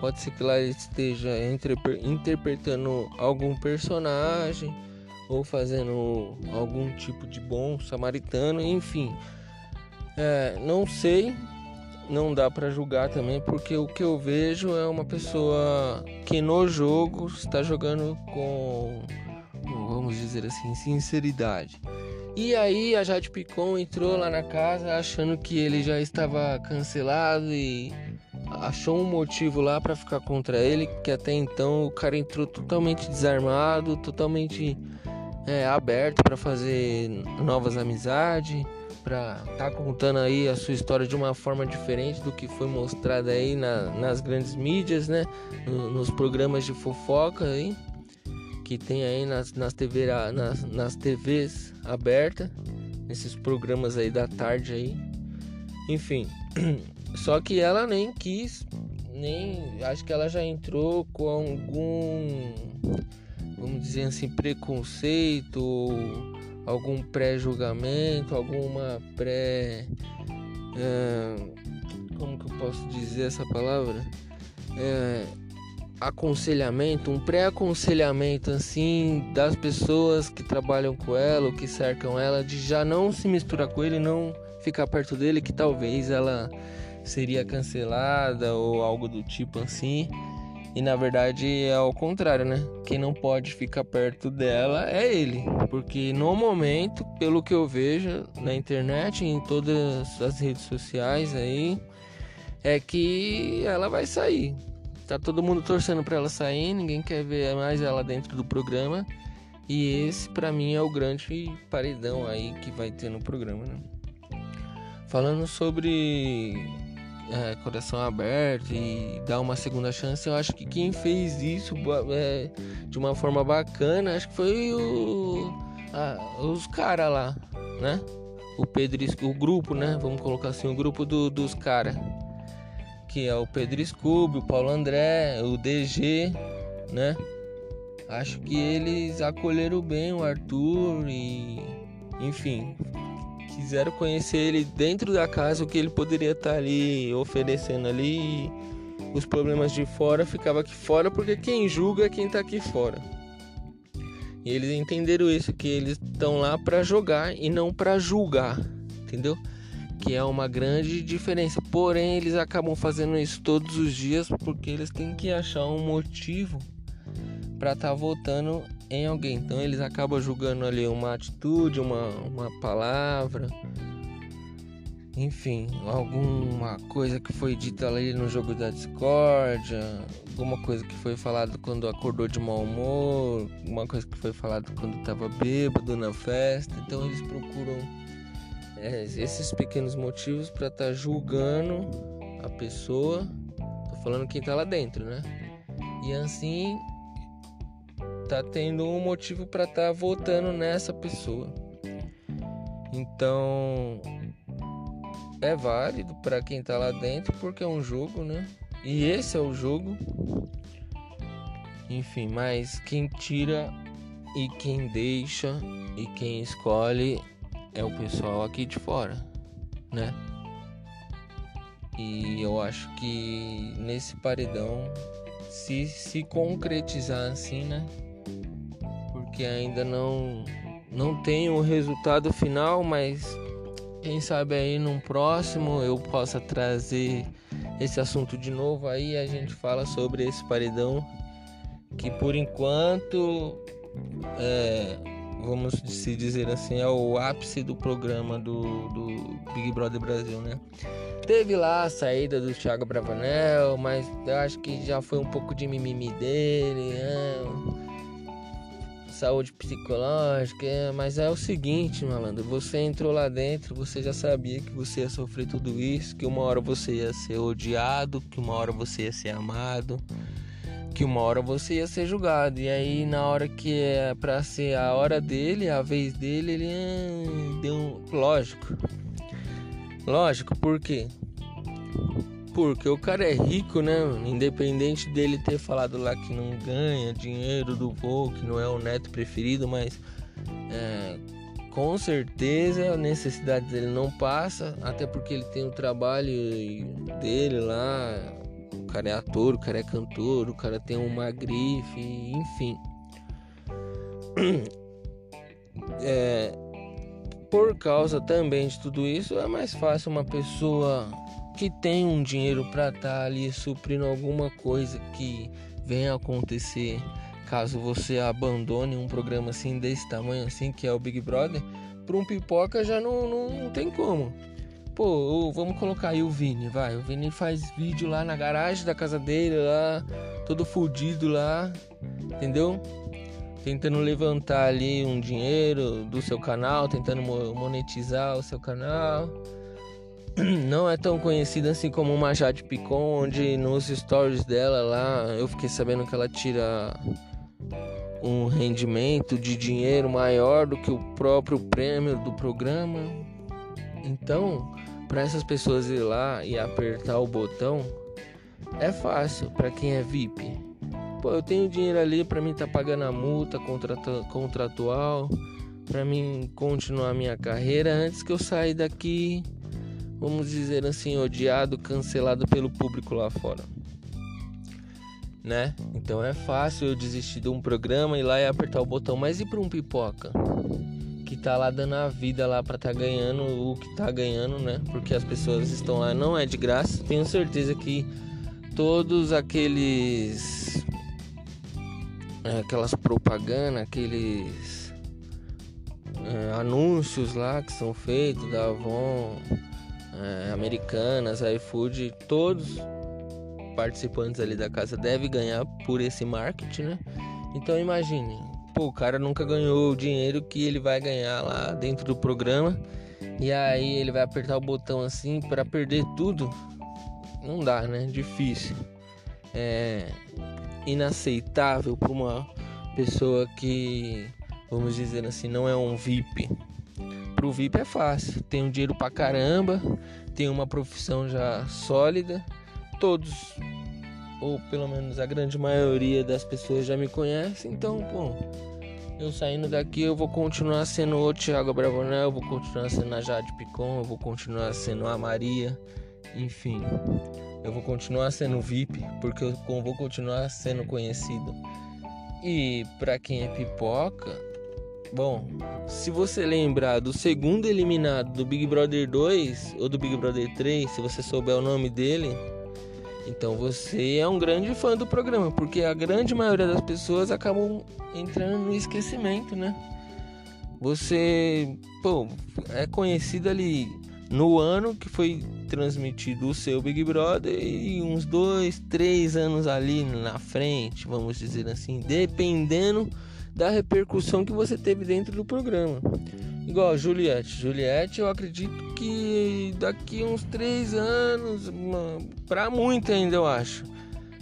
Pode ser que lá ele esteja interpretando algum personagem ou fazendo algum tipo de bom samaritano, enfim. É, não sei, não dá para julgar também, porque o que eu vejo é uma pessoa que no jogo está jogando com vamos dizer assim, sinceridade. E aí a Jade Picon entrou lá na casa achando que ele já estava cancelado e achou um motivo lá para ficar contra ele, que até então o cara entrou totalmente desarmado, totalmente é, aberto para fazer novas amizades, para tá contando aí a sua história de uma forma diferente do que foi mostrada aí na, nas grandes mídias, né, nos programas de fofoca aí que tem aí nas, nas, TV, nas, nas TVs abertas, nesses programas aí da tarde aí. Enfim, só que ela nem quis, nem acho que ela já entrou com algum, vamos dizer assim, preconceito, algum pré-julgamento, alguma pré. Uh, como que eu posso dizer essa palavra? É, aconselhamento, um pré-aconselhamento assim das pessoas que trabalham com ela ou que cercam ela, de já não se misturar com ele, não ficar perto dele, que talvez ela seria cancelada ou algo do tipo assim. E na verdade é ao contrário, né? Quem não pode ficar perto dela é ele, porque no momento, pelo que eu vejo na internet, em todas as redes sociais aí, é que ela vai sair. Tá todo mundo torcendo para ela sair, ninguém quer ver mais ela dentro do programa. E esse para mim é o grande paredão aí que vai ter no programa, né? Falando sobre é, coração aberto e dar uma segunda chance, eu acho que quem fez isso é, de uma forma bacana, acho que foi o, a, os caras lá, né? O Pedro, o grupo, né? Vamos colocar assim, o grupo do, dos caras que é o Pedro Scooby, o Paulo André, o DG, né? Acho que eles acolheram bem o Arthur e, enfim, quiseram conhecer ele dentro da casa, o que ele poderia estar ali oferecendo ali. os problemas de fora ficava aqui fora, porque quem julga é quem tá aqui fora. E eles entenderam isso, que eles estão lá para jogar e não para julgar, entendeu? Que é uma grande diferença. Porém, eles acabam fazendo isso todos os dias porque eles têm que achar um motivo para estar tá votando em alguém. Então, eles acabam julgando ali uma atitude, uma, uma palavra, enfim, alguma coisa que foi dita ali no jogo da discórdia, alguma coisa que foi falado quando acordou de mau humor, alguma coisa que foi falado quando estava bêbado na festa. Então eles procuram é, esses pequenos motivos para estar tá julgando a pessoa. Tô falando quem tá lá dentro, né? E assim tá tendo um motivo para estar tá votando nessa pessoa. Então é válido para quem tá lá dentro porque é um jogo, né? E esse é o jogo. Enfim, mas quem tira e quem deixa e quem escolhe é o pessoal aqui de fora, né? E eu acho que nesse paredão, se se concretizar assim, né? Porque ainda não não tem o resultado final, mas quem sabe aí num próximo eu possa trazer esse assunto de novo aí a gente fala sobre esse paredão que por enquanto é, vamos se dizer assim é o ápice do programa do, do Big Brother Brasil, né? Teve lá a saída do Thiago Bravanel, mas eu acho que já foi um pouco de mimimi dele, né? saúde psicológica, é, mas é o seguinte, malandro, você entrou lá dentro, você já sabia que você ia sofrer tudo isso, que uma hora você ia ser odiado, que uma hora você ia ser amado, que uma hora você ia ser julgado. E aí na hora que é para ser a hora dele, a vez dele, ele ah, deu um... lógico. Lógico, por quê? Porque o cara é rico, né? Independente dele ter falado lá que não ganha dinheiro do voo, que não é o neto preferido, mas é, com certeza a necessidade dele não passa, até porque ele tem o trabalho dele lá. O cara é ator, o cara é cantor, o cara tem uma grife, enfim. É, por causa também de tudo isso, é mais fácil uma pessoa que tem um dinheiro para estar tá ali suprindo alguma coisa que venha acontecer caso você abandone um programa assim desse tamanho assim que é o Big Brother, para um pipoca já não, não, não, tem como. Pô, vamos colocar aí o Vini, vai. O Vini faz vídeo lá na garagem da casa dele, lá, todo fudido lá, entendeu? Tentando levantar ali um dinheiro do seu canal, tentando monetizar o seu canal não é tão conhecida assim como uma Jade Picon, onde nos stories dela lá eu fiquei sabendo que ela tira um rendimento de dinheiro maior do que o próprio prêmio do programa. Então, para essas pessoas ir lá e apertar o botão é fácil para quem é VIP. Pô, eu tenho dinheiro ali para mim tá pagando a multa contratual, para mim continuar minha carreira antes que eu sair daqui vamos dizer assim, odiado, cancelado pelo público lá fora. Né? Então é fácil eu desistir de um programa e lá e apertar o botão, mas e para um pipoca? Tá lá dando a vida lá para tá ganhando o que tá ganhando, né? Porque as pessoas estão lá, não é de graça. Tenho certeza que todos aqueles é, aquelas propagandas, aqueles é, anúncios lá que são feitos da Avon, é, Americanas, iFood, todos participantes ali da casa devem ganhar por esse marketing, né? Então imagine, pô, o cara nunca ganhou o dinheiro que ele vai ganhar lá dentro do programa e aí ele vai apertar o botão assim para perder tudo. Não dá, né? Difícil. É inaceitável para uma pessoa que, vamos dizer assim, não é um VIP Pro VIP é fácil, tem um dinheiro pra caramba, tem uma profissão já sólida, todos, ou pelo menos a grande maioria das pessoas já me conhecem, então, bom, eu saindo daqui eu vou continuar sendo o Thiago Bravanel, eu vou continuar sendo a Jade Picon, eu vou continuar sendo a Maria, enfim, eu vou continuar sendo VIP, porque eu vou continuar sendo conhecido. E para quem é pipoca, Bom, se você lembrar do segundo eliminado do Big Brother 2 ou do Big Brother 3, se você souber o nome dele, então você é um grande fã do programa, porque a grande maioria das pessoas acabam entrando no esquecimento, né? Você, pô, é conhecido ali no ano que foi transmitido o seu Big Brother e uns dois, três anos ali na frente, vamos dizer assim, dependendo da repercussão que você teve dentro do programa. Igual Juliette. Juliette, eu acredito que daqui uns três anos, para muito ainda, eu acho,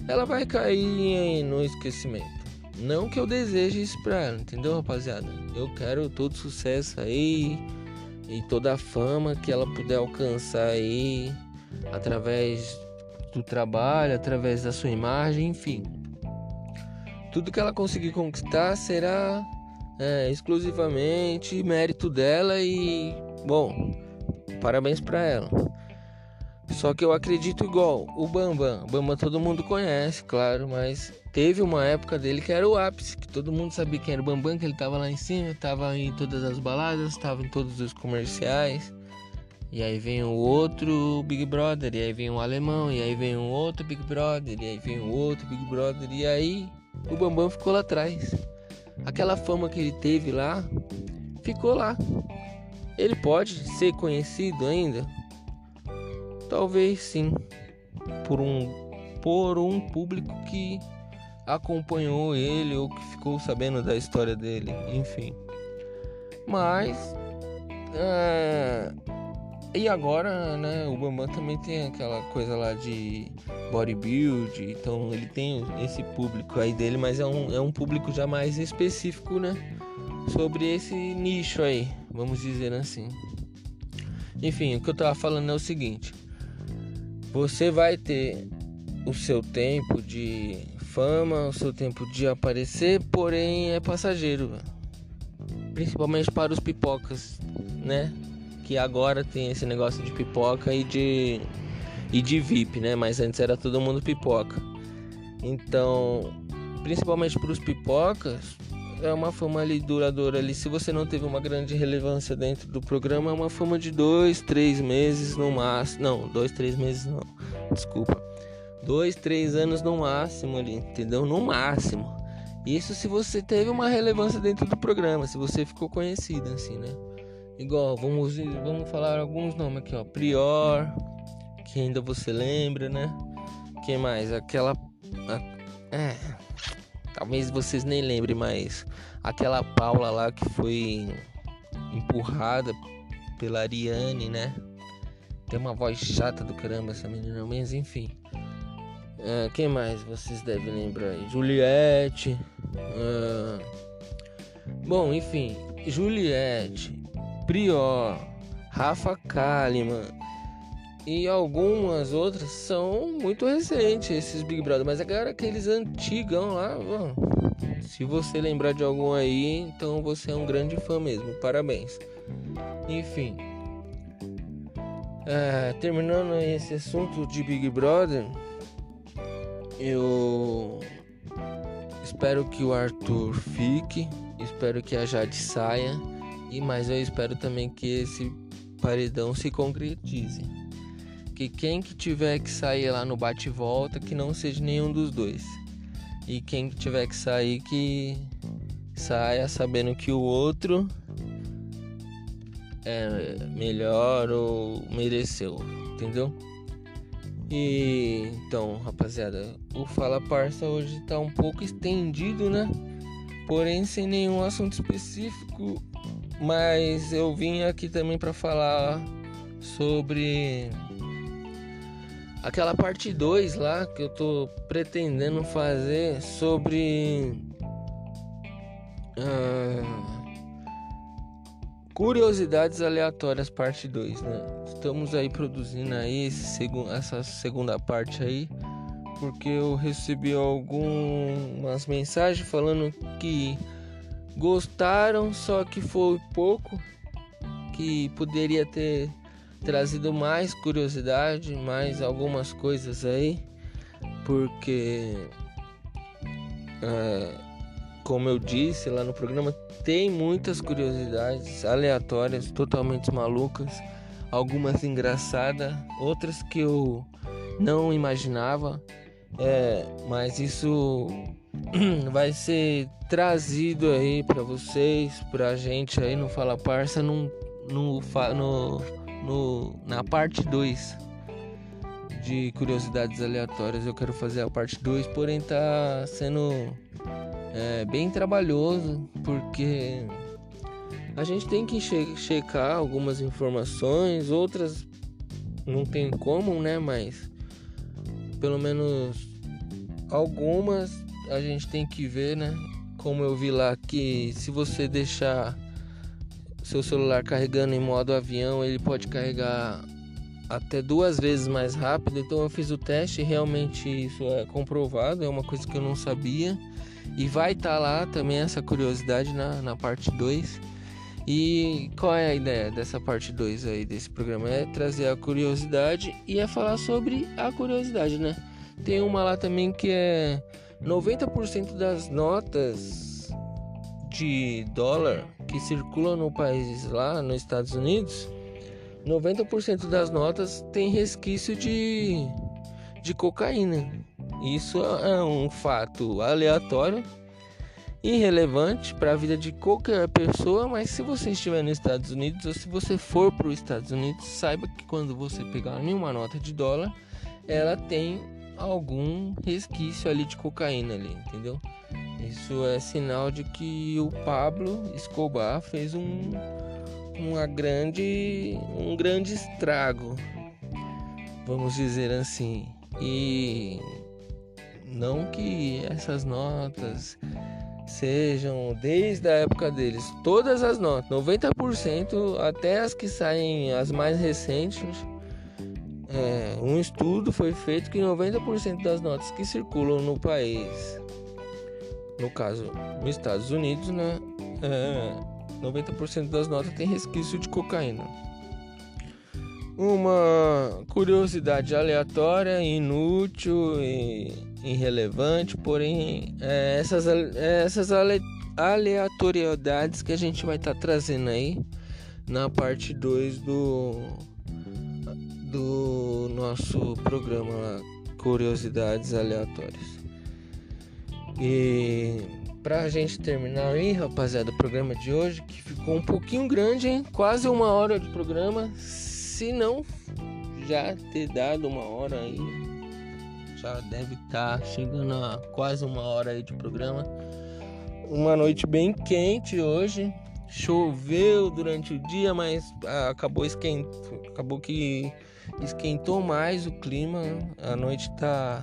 ela vai cair no esquecimento. Não que eu deseje isso pra ela, entendeu, rapaziada? Eu quero todo sucesso aí e toda a fama que ela puder alcançar aí através do trabalho, através da sua imagem, enfim. Tudo que ela conseguir conquistar será é, exclusivamente mérito dela e, bom, parabéns para ela. Só que eu acredito igual o Bambam. Bambam todo mundo conhece, claro, mas teve uma época dele que era o ápice, que todo mundo sabia quem era o Bambam, que ele tava lá em cima, tava em todas as baladas, tava em todos os comerciais. E aí vem o outro Big Brother, e aí vem um alemão, e aí vem um outro Big Brother, e aí vem um outro Big Brother, e aí o Bambam ficou lá atrás. Aquela fama que ele teve lá ficou lá. Ele pode ser conhecido ainda? Talvez sim, por um por um público que acompanhou ele ou que ficou sabendo da história dele, enfim. Mas é, e agora, né, o Bambam também tem aquela coisa lá de bodybuild, então ele tem esse público aí dele, mas é um, é um público já mais específico, né, sobre esse nicho aí, vamos dizer assim. Enfim, o que eu tava falando é o seguinte: você vai ter o seu tempo de fama, o seu tempo de aparecer, porém é passageiro, principalmente para os pipocas, né? Que agora tem esse negócio de pipoca e de e de VIP, né? Mas antes era todo mundo pipoca. Então, principalmente para os pipocas, é uma fama ali duradoura ali. Se você não teve uma grande relevância dentro do programa, é uma fama de dois, três meses no máximo. Não, dois, três meses não. Desculpa. Dois, três anos no máximo ali, entendeu? No máximo. Isso se você teve uma relevância dentro do programa, se você ficou conhecido assim, né? Igual, vamos, vamos falar alguns nomes aqui, ó. Prior, que ainda você lembra, né? Quem mais? Aquela. A, é Talvez vocês nem lembrem, mas aquela Paula lá que foi empurrada pela Ariane, né? Tem uma voz chata do caramba essa menina, mas enfim. Uh, quem mais vocês devem lembrar aí? Juliette. Uh... Bom, enfim. Juliette, Prior, Rafa Kalimann, e algumas outras são muito recentes, esses Big Brother. Mas agora aqueles antigão lá, mano, se você lembrar de algum aí, então você é um grande fã mesmo. Parabéns. Enfim. É, terminando esse assunto de Big Brother, eu espero que o Arthur fique, espero que a Jade saia, e mas eu espero também que esse paredão se concretize que quem que tiver que sair lá no bate volta que não seja nenhum dos dois. E quem que tiver que sair que saia sabendo que o outro é melhor ou mereceu, entendeu? E então, rapaziada, o Fala Parça hoje tá um pouco estendido, né? Porém, sem nenhum assunto específico, mas eu vim aqui também para falar sobre aquela parte 2 lá que eu tô pretendendo fazer sobre uh, curiosidades aleatórias parte 2, né? Estamos aí produzindo aí essa segunda parte aí porque eu recebi algumas mensagens falando que gostaram, só que foi pouco, que poderia ter trazido mais curiosidade, mais algumas coisas aí, porque, é, como eu disse lá no programa, tem muitas curiosidades aleatórias, totalmente malucas, algumas engraçadas, outras que eu não imaginava, é, mas isso vai ser trazido aí para vocês, pra gente aí no Fala Parça, no, no, no na parte 2 de curiosidades aleatórias. Eu quero fazer a parte 2, porém tá sendo é, bem trabalhoso porque a gente tem que che checar algumas informações, outras não tem como, né? Mas pelo menos algumas a gente tem que ver, né? Como eu vi lá que se você deixar seu celular carregando em modo avião, ele pode carregar até duas vezes mais rápido. Então eu fiz o teste e realmente isso é comprovado, é uma coisa que eu não sabia. E vai estar tá lá também essa curiosidade na, na parte 2. E qual é a ideia dessa parte 2 aí desse programa? É trazer a curiosidade e é falar sobre a curiosidade, né? Tem uma lá também que é 90% das notas de dólar que circulam no país lá nos Estados Unidos 90% das notas tem resquício de, de cocaína. Isso é um fato aleatório, irrelevante para a vida de qualquer pessoa, mas se você estiver nos Estados Unidos ou se você for para os Estados Unidos, saiba que quando você pegar nenhuma nota de dólar, ela tem algum resquício ali de cocaína ali, entendeu? Isso é sinal de que o Pablo Escobar fez um uma grande, um grande estrago, vamos dizer assim. E não que essas notas sejam desde a época deles, todas as notas, 90% até as que saem as mais recentes. É, um estudo foi feito que 90% das notas que circulam no país, no caso nos Estados Unidos, né, é, 90% das notas tem resquício de cocaína. Uma curiosidade aleatória, inútil e irrelevante, porém é essas, é essas aleatoriedades que a gente vai estar tá trazendo aí na parte 2 do, do nosso programa Curiosidades Aleatórias. E pra gente terminar aí, rapaziada, o programa de hoje, que ficou um pouquinho grande, hein? Quase uma hora de programa. Se não já ter dado uma hora aí, já deve estar tá chegando a quase uma hora aí de programa. Uma noite bem quente hoje. Choveu durante o dia, mas acabou esquentou, acabou que esquentou mais o clima. A noite tá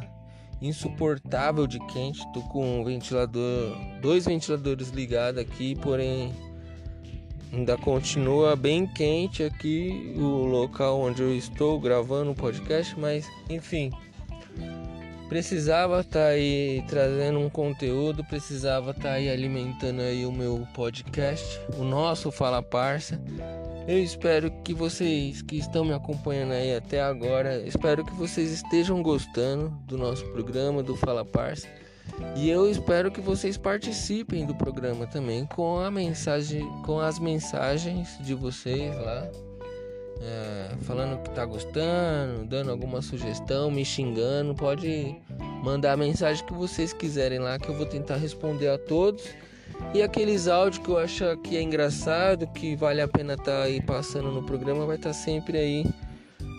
insuportável de quente. Tô com um ventilador, dois ventiladores ligados aqui, porém ainda continua bem quente aqui o local onde eu estou gravando o podcast, mas enfim, precisava estar tá aí trazendo um conteúdo, precisava estar tá aí alimentando aí o meu podcast, o nosso Fala Parça. Eu espero que vocês que estão me acompanhando aí até agora, espero que vocês estejam gostando do nosso programa do Fala Parça. E eu espero que vocês participem do programa também com a mensagem, com as mensagens de vocês lá, é, falando que tá gostando, dando alguma sugestão, me xingando, pode mandar a mensagem que vocês quiserem lá que eu vou tentar responder a todos. E aqueles áudios que eu acho que é engraçado, que vale a pena estar tá aí passando no programa, vai estar tá sempre aí.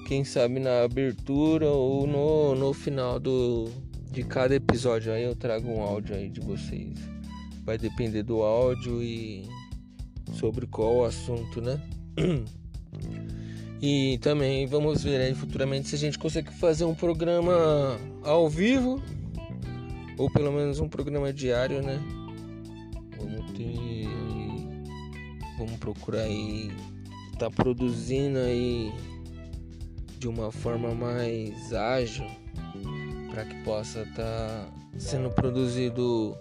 Quem sabe na abertura ou no, no final do, de cada episódio. Aí eu trago um áudio aí de vocês. Vai depender do áudio e sobre qual assunto, né? E também vamos ver aí futuramente se a gente consegue fazer um programa ao vivo ou pelo menos um programa diário, né? Ter. Vamos procurar aí. Tá produzindo aí de uma forma mais ágil para que possa estar tá sendo produzido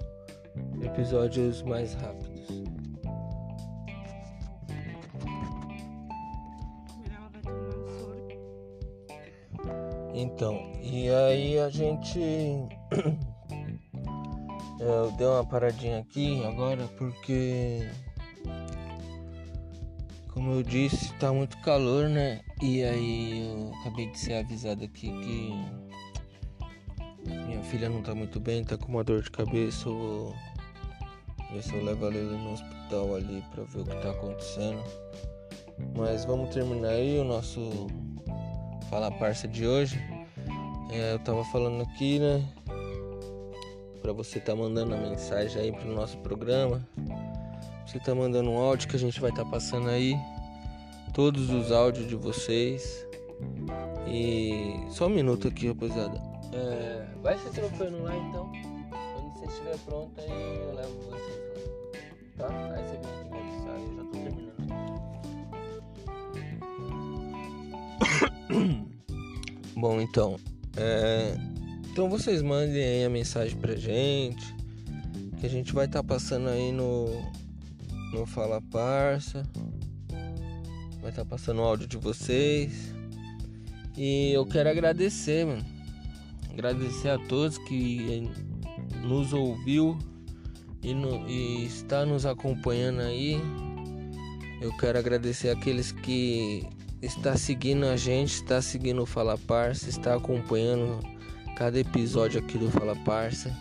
episódios mais rápidos. Então, e aí a gente Eu dei uma paradinha aqui agora porque, como eu disse, tá muito calor, né? E aí eu acabei de ser avisado aqui que minha filha não tá muito bem, tá com uma dor de cabeça. Eu vou ver se eu levo ela no hospital ali pra ver o que tá acontecendo. Mas vamos terminar aí o nosso Fala Parça de hoje. É, eu tava falando aqui, né? Pra você tá mandando a mensagem aí pro nosso programa. Você tá mandando um áudio que a gente vai estar tá passando aí. Todos os áudios de vocês. E só um minuto aqui, rapaziada. É, vai se trocando lá então. Quando você estiver pronto aí eu levo vocês lá. Tá? Aí você vem aqui avisar, eu já tô terminando. Bom, então. É, então vocês mandem aí a mensagem pra gente. Que a gente vai estar tá passando aí no. No Fala Parça. Vai estar tá passando o áudio de vocês. E eu quero agradecer, mano. Agradecer a todos que nos ouviu e, no, e está nos acompanhando aí. Eu quero agradecer aqueles que está seguindo a gente, está seguindo o Fala Parça, está acompanhando cada episódio aqui do Fala Parça.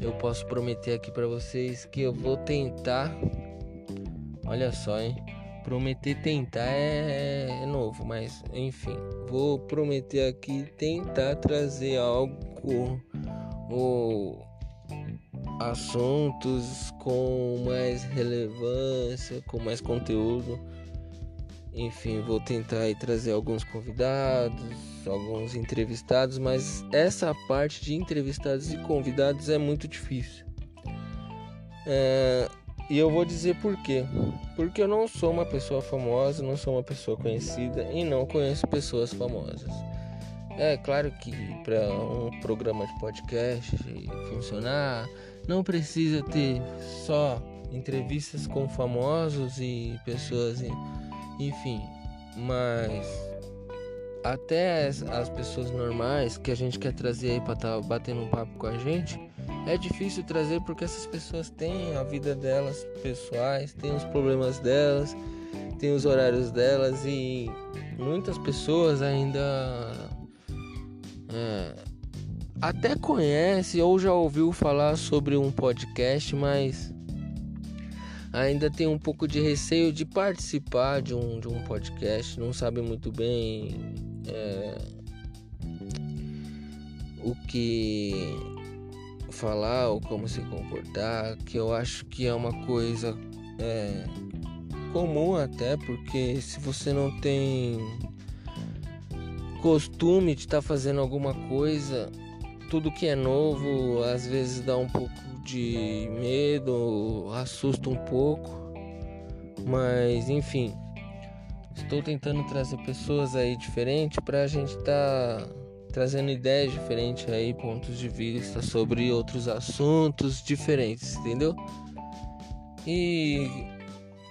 Eu posso prometer aqui para vocês que eu vou tentar. Olha só, hein? Prometer tentar é, é novo, mas enfim, vou prometer aqui tentar trazer algo ou assuntos com mais relevância, com mais conteúdo. Enfim, vou tentar aí trazer alguns convidados, alguns entrevistados, mas essa parte de entrevistados e convidados é muito difícil. É, e eu vou dizer por quê. Porque eu não sou uma pessoa famosa, não sou uma pessoa conhecida e não conheço pessoas famosas. É claro que para um programa de podcast funcionar, não precisa ter só entrevistas com famosos e pessoas, enfim, mas até as, as pessoas normais que a gente quer trazer aí para estar tá batendo um papo com a gente, é difícil trazer porque essas pessoas têm a vida delas pessoais, têm os problemas delas, têm os horários delas e muitas pessoas ainda é, até conhece ou já ouviu falar sobre um podcast, mas ainda tem um pouco de receio de participar de um, de um podcast, não sabe muito bem é, o que falar ou como se comportar, que eu acho que é uma coisa é, comum até, porque se você não tem costume de estar tá fazendo alguma coisa, tudo que é novo às vezes dá um pouco de medo, assusta um pouco, mas enfim, estou tentando trazer pessoas aí diferentes para a gente estar tá trazendo ideias diferentes aí, pontos de vista sobre outros assuntos diferentes, entendeu? E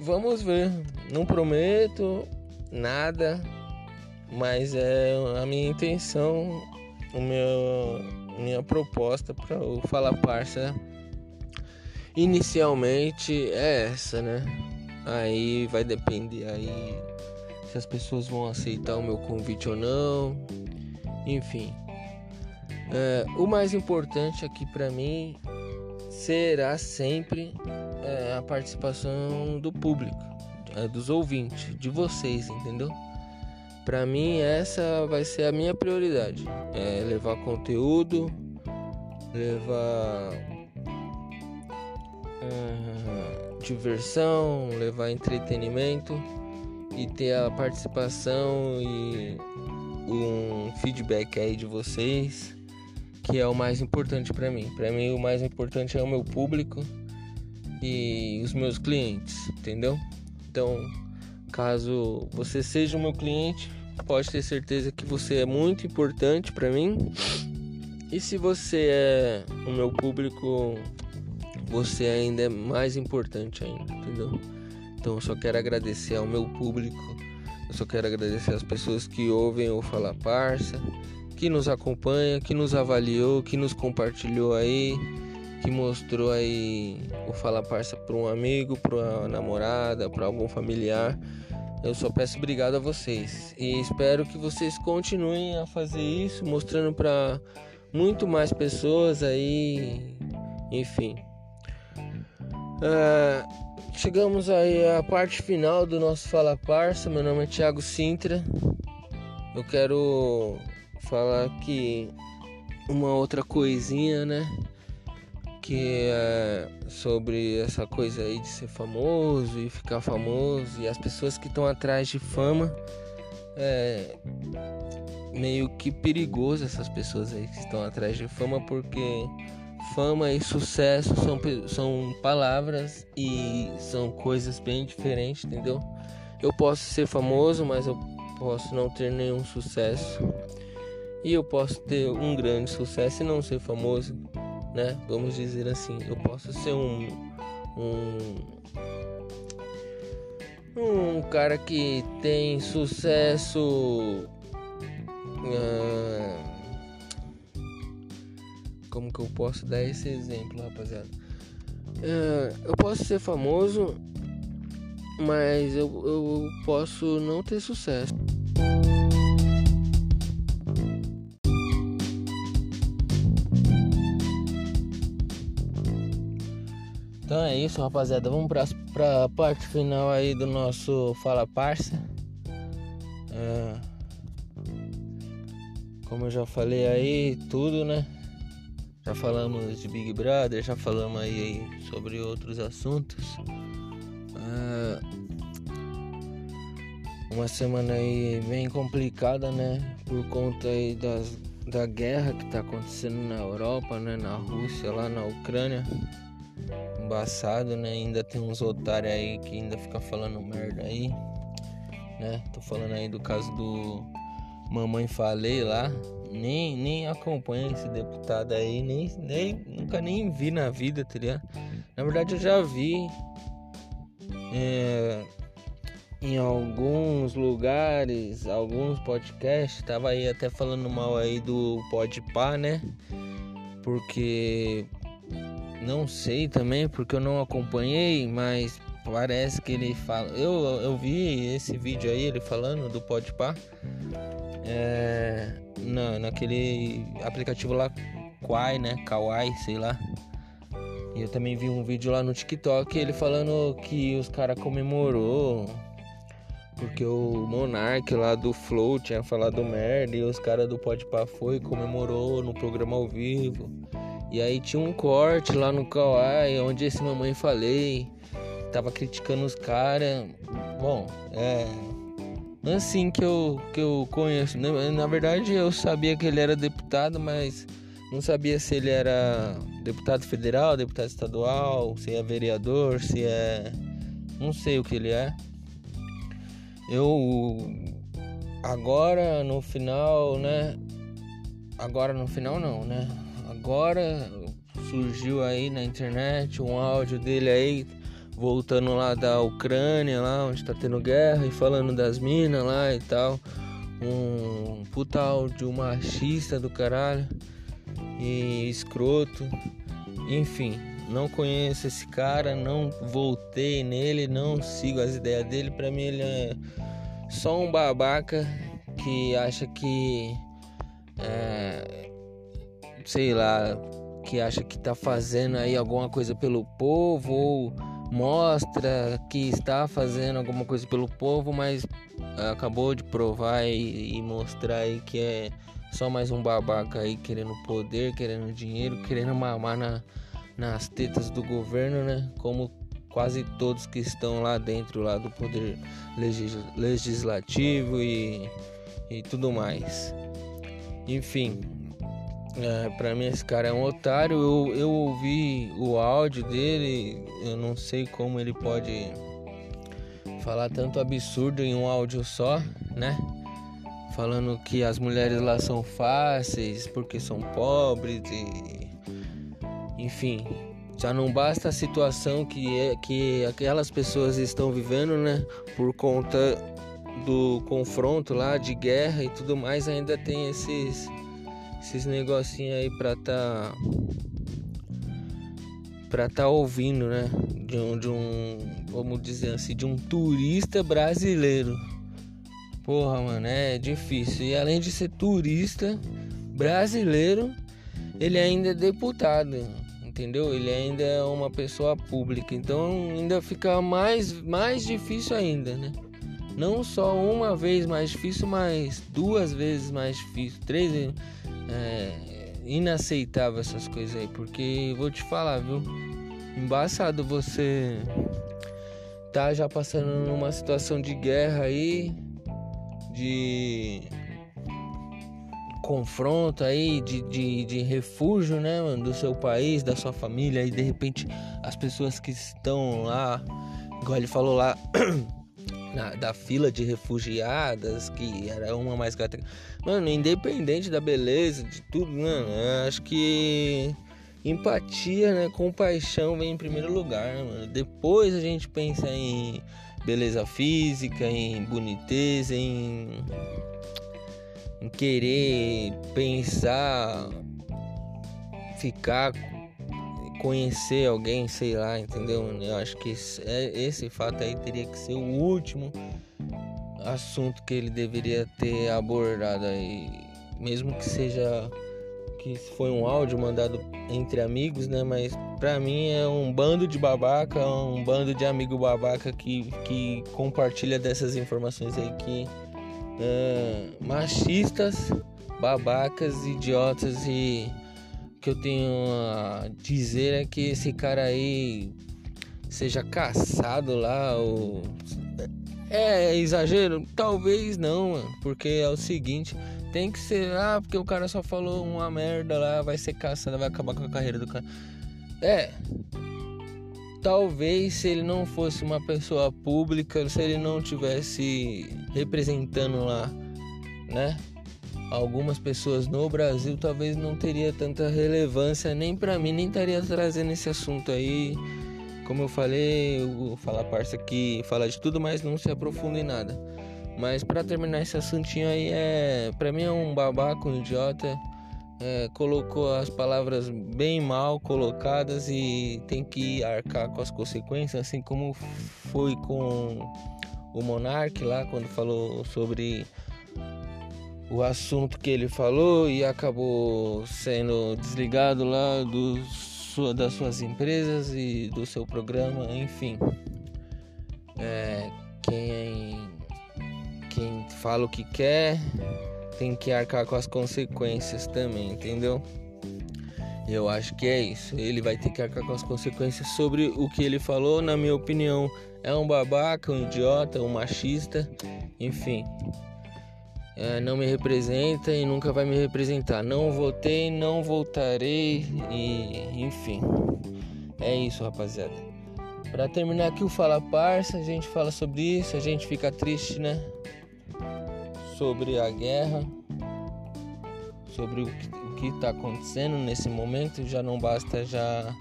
vamos ver. Não prometo nada, mas é a minha intenção, o meu, minha proposta para o Fala Parça inicialmente é essa, né? Aí vai depender aí se as pessoas vão aceitar o meu convite ou não. Enfim, é, o mais importante aqui para mim será sempre é, a participação do público, é, dos ouvintes, de vocês, entendeu? Para mim essa vai ser a minha prioridade, é levar conteúdo, levar diversão, levar entretenimento e ter a participação e um feedback aí de vocês, que é o mais importante para mim. Para mim o mais importante é o meu público e os meus clientes, entendeu? Então, caso você seja o meu cliente, pode ter certeza que você é muito importante para mim. E se você é o meu público, você ainda é mais importante ainda, entendeu? Então eu só quero agradecer ao meu público eu só quero agradecer as pessoas que ouvem o Fala Parça, que nos acompanha, que nos avaliou, que nos compartilhou aí, que mostrou aí o Fala Parça para um amigo, para uma namorada, para algum familiar. Eu só peço obrigado a vocês e espero que vocês continuem a fazer isso, mostrando para muito mais pessoas aí, enfim. Uh, chegamos aí à parte final do nosso Fala Parça. Meu nome é Thiago Sintra. Eu quero falar aqui uma outra coisinha, né? Que é sobre essa coisa aí de ser famoso e ficar famoso e as pessoas que estão atrás de fama. É meio que perigoso essas pessoas aí que estão atrás de fama porque fama e sucesso são, são palavras e são coisas bem diferentes, entendeu? Eu posso ser famoso, mas eu posso não ter nenhum sucesso. E eu posso ter um grande sucesso e não ser famoso, né? Vamos dizer assim, eu posso ser um um um cara que tem sucesso uh, como que eu posso dar esse exemplo, rapaziada? Uh, eu posso ser famoso, mas eu, eu posso não ter sucesso. Então é isso, rapaziada. Vamos pra, pra parte final aí do nosso Fala Parça. É, como eu já falei aí, tudo, né? Já falamos de Big Brother, já falamos aí sobre outros assuntos. É, uma semana aí bem complicada, né? Por conta aí das, da guerra que tá acontecendo na Europa, né? Na Rússia, lá na Ucrânia. Embaçado, né? Ainda tem uns otários aí que ainda fica falando merda aí, né? Tô falando aí do caso do Mamãe Falei lá, nem, nem acompanho esse deputado aí, nem, nem nunca nem vi na vida, tá ligado? Na verdade eu já vi é, em alguns lugares, alguns podcasts, tava aí até falando mal aí do Podpah, né? Porque não sei também, porque eu não acompanhei, mas parece que ele fala. Eu, eu vi esse vídeo aí, ele falando do Podpah. É, na, naquele aplicativo lá, Kwai, né? Kawaii, sei lá. E eu também vi um vídeo lá no TikTok ele falando que os caras comemorou porque o Monark lá do Flow tinha falado merda e os caras do Podpah foi comemorou no programa ao vivo. E aí tinha um corte lá no Kawaii onde esse mamãe falei tava criticando os caras. Bom, é assim que eu, que eu conheço. Na, na verdade, eu sabia que ele era deputado, mas não sabia se ele era deputado federal, deputado estadual, se é vereador, se é. Não sei o que ele é. Eu. Agora no final, né? Agora no final, não, né? Agora surgiu aí na internet um áudio dele aí voltando lá da Ucrânia, lá onde tá tendo guerra, e falando das minas lá e tal. Um puta áudio machista do caralho e escroto. Enfim, não conheço esse cara, não voltei nele, não sigo as ideias dele. Pra mim, ele é só um babaca que acha que. É, sei lá, que acha que tá fazendo aí alguma coisa pelo povo ou mostra que está fazendo alguma coisa pelo povo, mas acabou de provar e, e, mostrar aí que é só mais um babaca aí querendo poder, querendo dinheiro, querendo mamar na, nas tetas do governo, né? Como quase todos que estão lá dentro lá do poder legis, legislativo e, e tudo mais. Enfim, é, pra mim esse cara é um otário. Eu, eu ouvi o áudio dele, eu não sei como ele pode falar tanto absurdo em um áudio só, né? Falando que as mulheres lá são fáceis porque são pobres e. Enfim, já não basta a situação que, é, que aquelas pessoas estão vivendo, né? Por conta do confronto lá de guerra e tudo mais, ainda tem esses esses negocinhos aí pra tá pra tá ouvindo, né? De um, de um, vamos dizer assim, de um turista brasileiro. Porra, mano, é difícil. E além de ser turista brasileiro, ele ainda é deputado. entendeu? Ele ainda é uma pessoa pública, então ainda fica mais, mais difícil ainda, né? Não só uma vez mais difícil, mas duas vezes mais difícil, três vezes. É, inaceitável essas coisas aí, porque vou te falar, viu? Embaçado você tá já passando numa situação de guerra aí, de confronto aí, de, de, de refúgio, né, mano, do seu país, da sua família, e de repente as pessoas que estão lá, igual ele falou lá, na, da fila de refugiadas, que era uma mais gata. Mano, independente da beleza, de tudo, mano, acho que empatia, né, compaixão vem em primeiro lugar, né, mano. Depois a gente pensa em beleza física, em boniteza, em, em querer pensar, ficar conhecer alguém, sei lá, entendeu? Eu acho que esse, é, esse fato aí teria que ser o último assunto que ele deveria ter abordado aí, mesmo que seja que foi um áudio mandado entre amigos, né? Mas pra mim é um bando de babaca, um bando de amigo babaca que, que compartilha dessas informações aí que uh, machistas, babacas, idiotas e que eu tenho a dizer é que esse cara aí seja caçado lá ou é, é exagero? Talvez não, mano, porque é o seguinte, tem que ser, ah, porque o cara só falou uma merda lá, vai ser caçado, vai acabar com a carreira do cara. É. Talvez se ele não fosse uma pessoa pública, se ele não tivesse representando lá, né? Algumas pessoas no Brasil talvez não teria tanta relevância nem para mim, nem estaria trazendo esse assunto aí. Como eu falei, eu falar parça aqui, falar de tudo, mas não se aprofunda em nada. Mas para terminar esse assuntinho aí é, para mim é um babaca, um idiota. É, colocou as palavras bem mal colocadas e tem que arcar com as consequências, assim como foi com o Monark lá quando falou sobre o assunto que ele falou e acabou sendo desligado lá do, sua, das suas empresas e do seu programa, enfim. É, quem, quem fala o que quer tem que arcar com as consequências também, entendeu? Eu acho que é isso. Ele vai ter que arcar com as consequências sobre o que ele falou. Na minha opinião, é um babaca, um idiota, um machista, enfim é, não me representa e nunca vai me representar. Não votei, não voltarei e enfim. É isso, rapaziada. Para terminar aqui o Fala Parça, a gente fala sobre isso, a gente fica triste, né? Sobre a guerra, sobre o que, o que tá acontecendo nesse momento. Já não basta já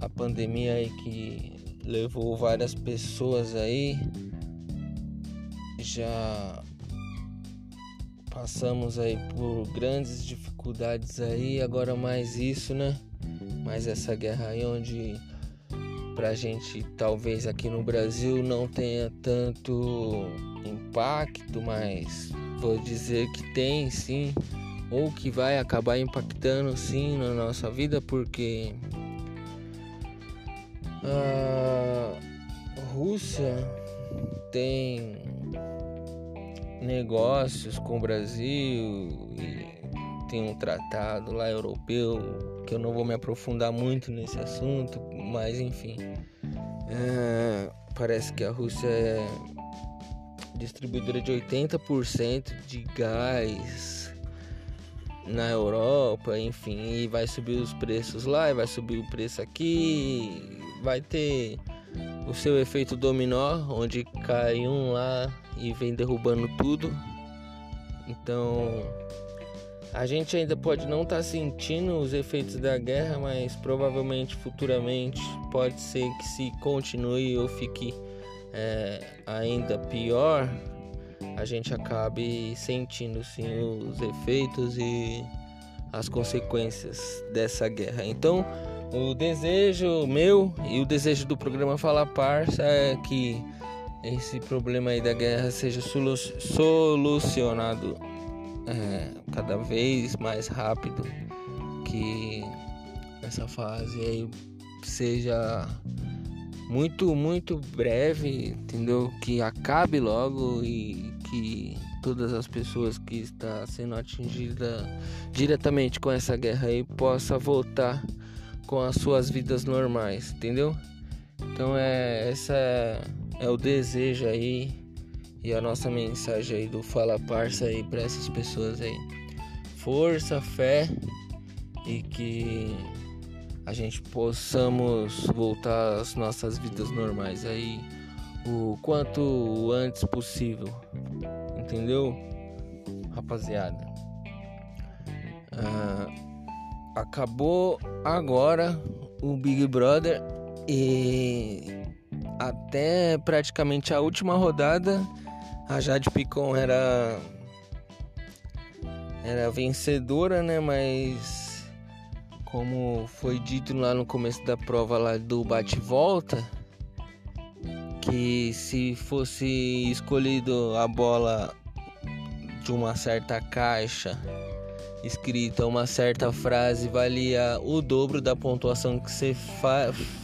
a pandemia aí que levou várias pessoas aí. Já passamos aí por grandes dificuldades aí, agora mais isso, né? Mais essa guerra aí onde pra gente talvez aqui no Brasil não tenha tanto impacto, mas vou dizer que tem sim, ou que vai acabar impactando sim na nossa vida, porque a Rússia tem negócios com o Brasil e tem um tratado lá europeu que eu não vou me aprofundar muito nesse assunto, mas enfim. É, parece que a Rússia é distribuidora de 80% de gás na Europa, enfim, e vai subir os preços lá, e vai subir o preço aqui, vai ter o seu efeito dominó, onde cai um lá e vem derrubando tudo. Então, a gente ainda pode não estar tá sentindo os efeitos da guerra, mas provavelmente futuramente pode ser que se continue ou fique é, ainda pior, a gente acabe sentindo sim os efeitos e as consequências dessa guerra. Então, o desejo meu e o desejo do programa Fala Parça é que esse problema aí da guerra seja solucionado é, cada vez mais rápido, que essa fase aí seja muito, muito breve, entendeu? Que acabe logo e que todas as pessoas que estão sendo atingidas diretamente com essa guerra aí possa voltar com as suas vidas normais, entendeu? Então é essa é, é o desejo aí e a nossa mensagem aí do Fala Parça aí para essas pessoas aí. Força, fé e que a gente possamos voltar às nossas vidas normais aí o quanto antes possível. Entendeu? Rapaziada. Ah, acabou agora o Big Brother e até praticamente a última rodada a Jade Picon era era vencedora, né? Mas como foi dito lá no começo da prova lá do bate-volta, que se fosse escolhido a bola de uma certa caixa escrita uma certa frase valia o dobro da pontuação que você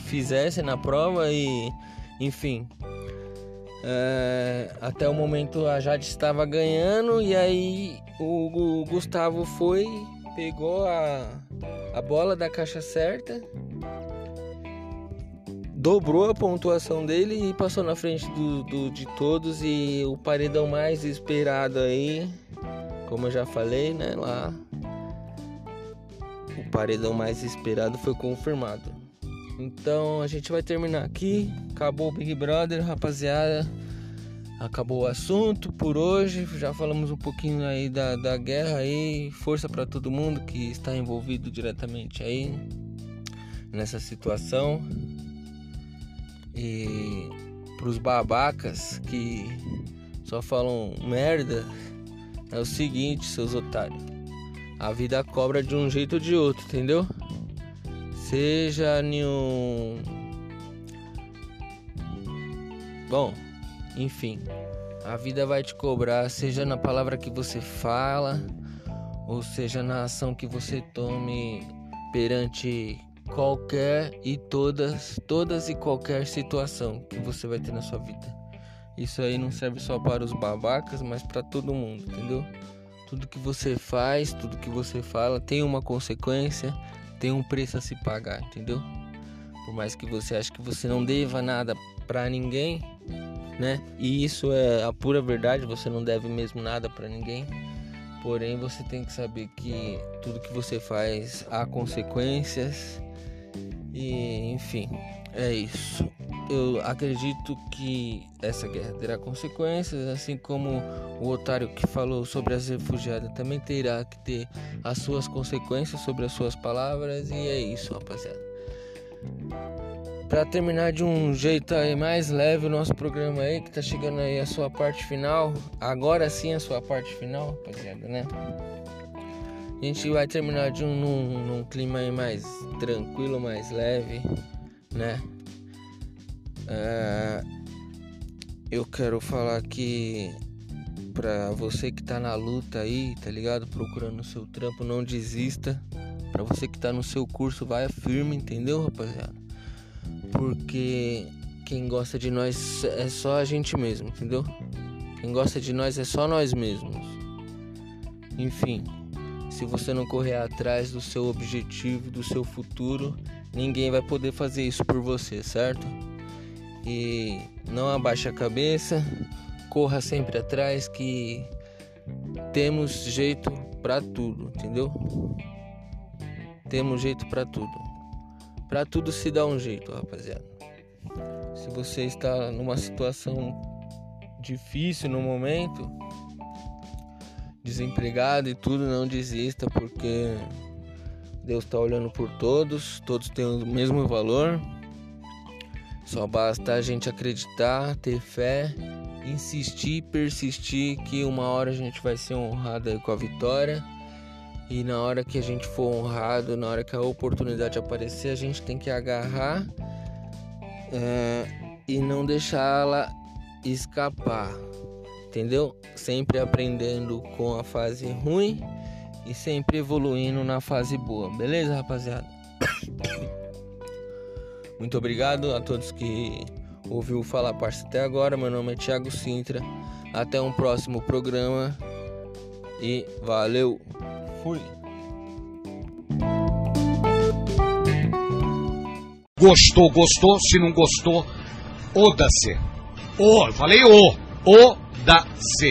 fizesse na prova e enfim é, até o momento a Jade estava ganhando e aí o, o Gustavo foi pegou a, a bola da caixa certa, dobrou a pontuação dele e passou na frente do, do, de todos. E o paredão mais esperado aí, como eu já falei, né? Lá, o paredão mais esperado foi confirmado. Então a gente vai terminar aqui. Acabou o Big Brother, rapaziada acabou o assunto por hoje. Já falamos um pouquinho aí da, da guerra aí. Força para todo mundo que está envolvido diretamente aí nessa situação. E pros babacas que só falam merda, é o seguinte, seus otários. A vida cobra de um jeito ou de outro, entendeu? Seja nenhum. Bom, enfim, a vida vai te cobrar, seja na palavra que você fala, ou seja na ação que você tome perante qualquer e todas, todas e qualquer situação que você vai ter na sua vida. Isso aí não serve só para os babacas, mas para todo mundo, entendeu? Tudo que você faz, tudo que você fala tem uma consequência, tem um preço a se pagar, entendeu? Por mais que você ache que você não deva nada para ninguém, né? E isso é a pura verdade, você não deve mesmo nada para ninguém. Porém, você tem que saber que tudo que você faz há consequências. E, enfim, é isso. Eu acredito que essa guerra terá consequências, assim como o otário que falou sobre as refugiadas também terá que ter as suas consequências sobre as suas palavras. E é isso, rapaziada. Para terminar de um jeito aí mais leve o nosso programa aí, que tá chegando aí a sua parte final. Agora sim a sua parte final, rapaziada, né? A gente vai terminar de um num, num clima aí mais tranquilo, mais leve, né? É, eu quero falar que pra você que tá na luta aí, tá ligado? Procurando o seu trampo, não desista. Pra você que tá no seu curso, vai firme, entendeu, rapaziada? porque quem gosta de nós é só a gente mesmo, entendeu? Quem gosta de nós é só nós mesmos. Enfim, se você não correr atrás do seu objetivo, do seu futuro, ninguém vai poder fazer isso por você, certo? E não abaixe a cabeça, corra sempre atrás que temos jeito para tudo, entendeu? Temos jeito para tudo. Para tudo se dá um jeito, rapaziada. Se você está numa situação difícil no momento, desempregado e tudo, não desista, porque Deus está olhando por todos, todos têm o mesmo valor. Só basta a gente acreditar, ter fé, insistir, persistir que uma hora a gente vai ser honrado com a vitória e na hora que a gente for honrado, na hora que a oportunidade aparecer, a gente tem que agarrar é, e não deixá-la escapar. Entendeu? Sempre aprendendo com a fase ruim e sempre evoluindo na fase boa. Beleza, rapaziada? Muito obrigado a todos que ouviu o Fala Parça até agora. Meu nome é Thiago Sintra. Até um próximo programa. E valeu. Fui. Gostou, gostou. Se não gostou, oda-se. O, falei o. Oda-se.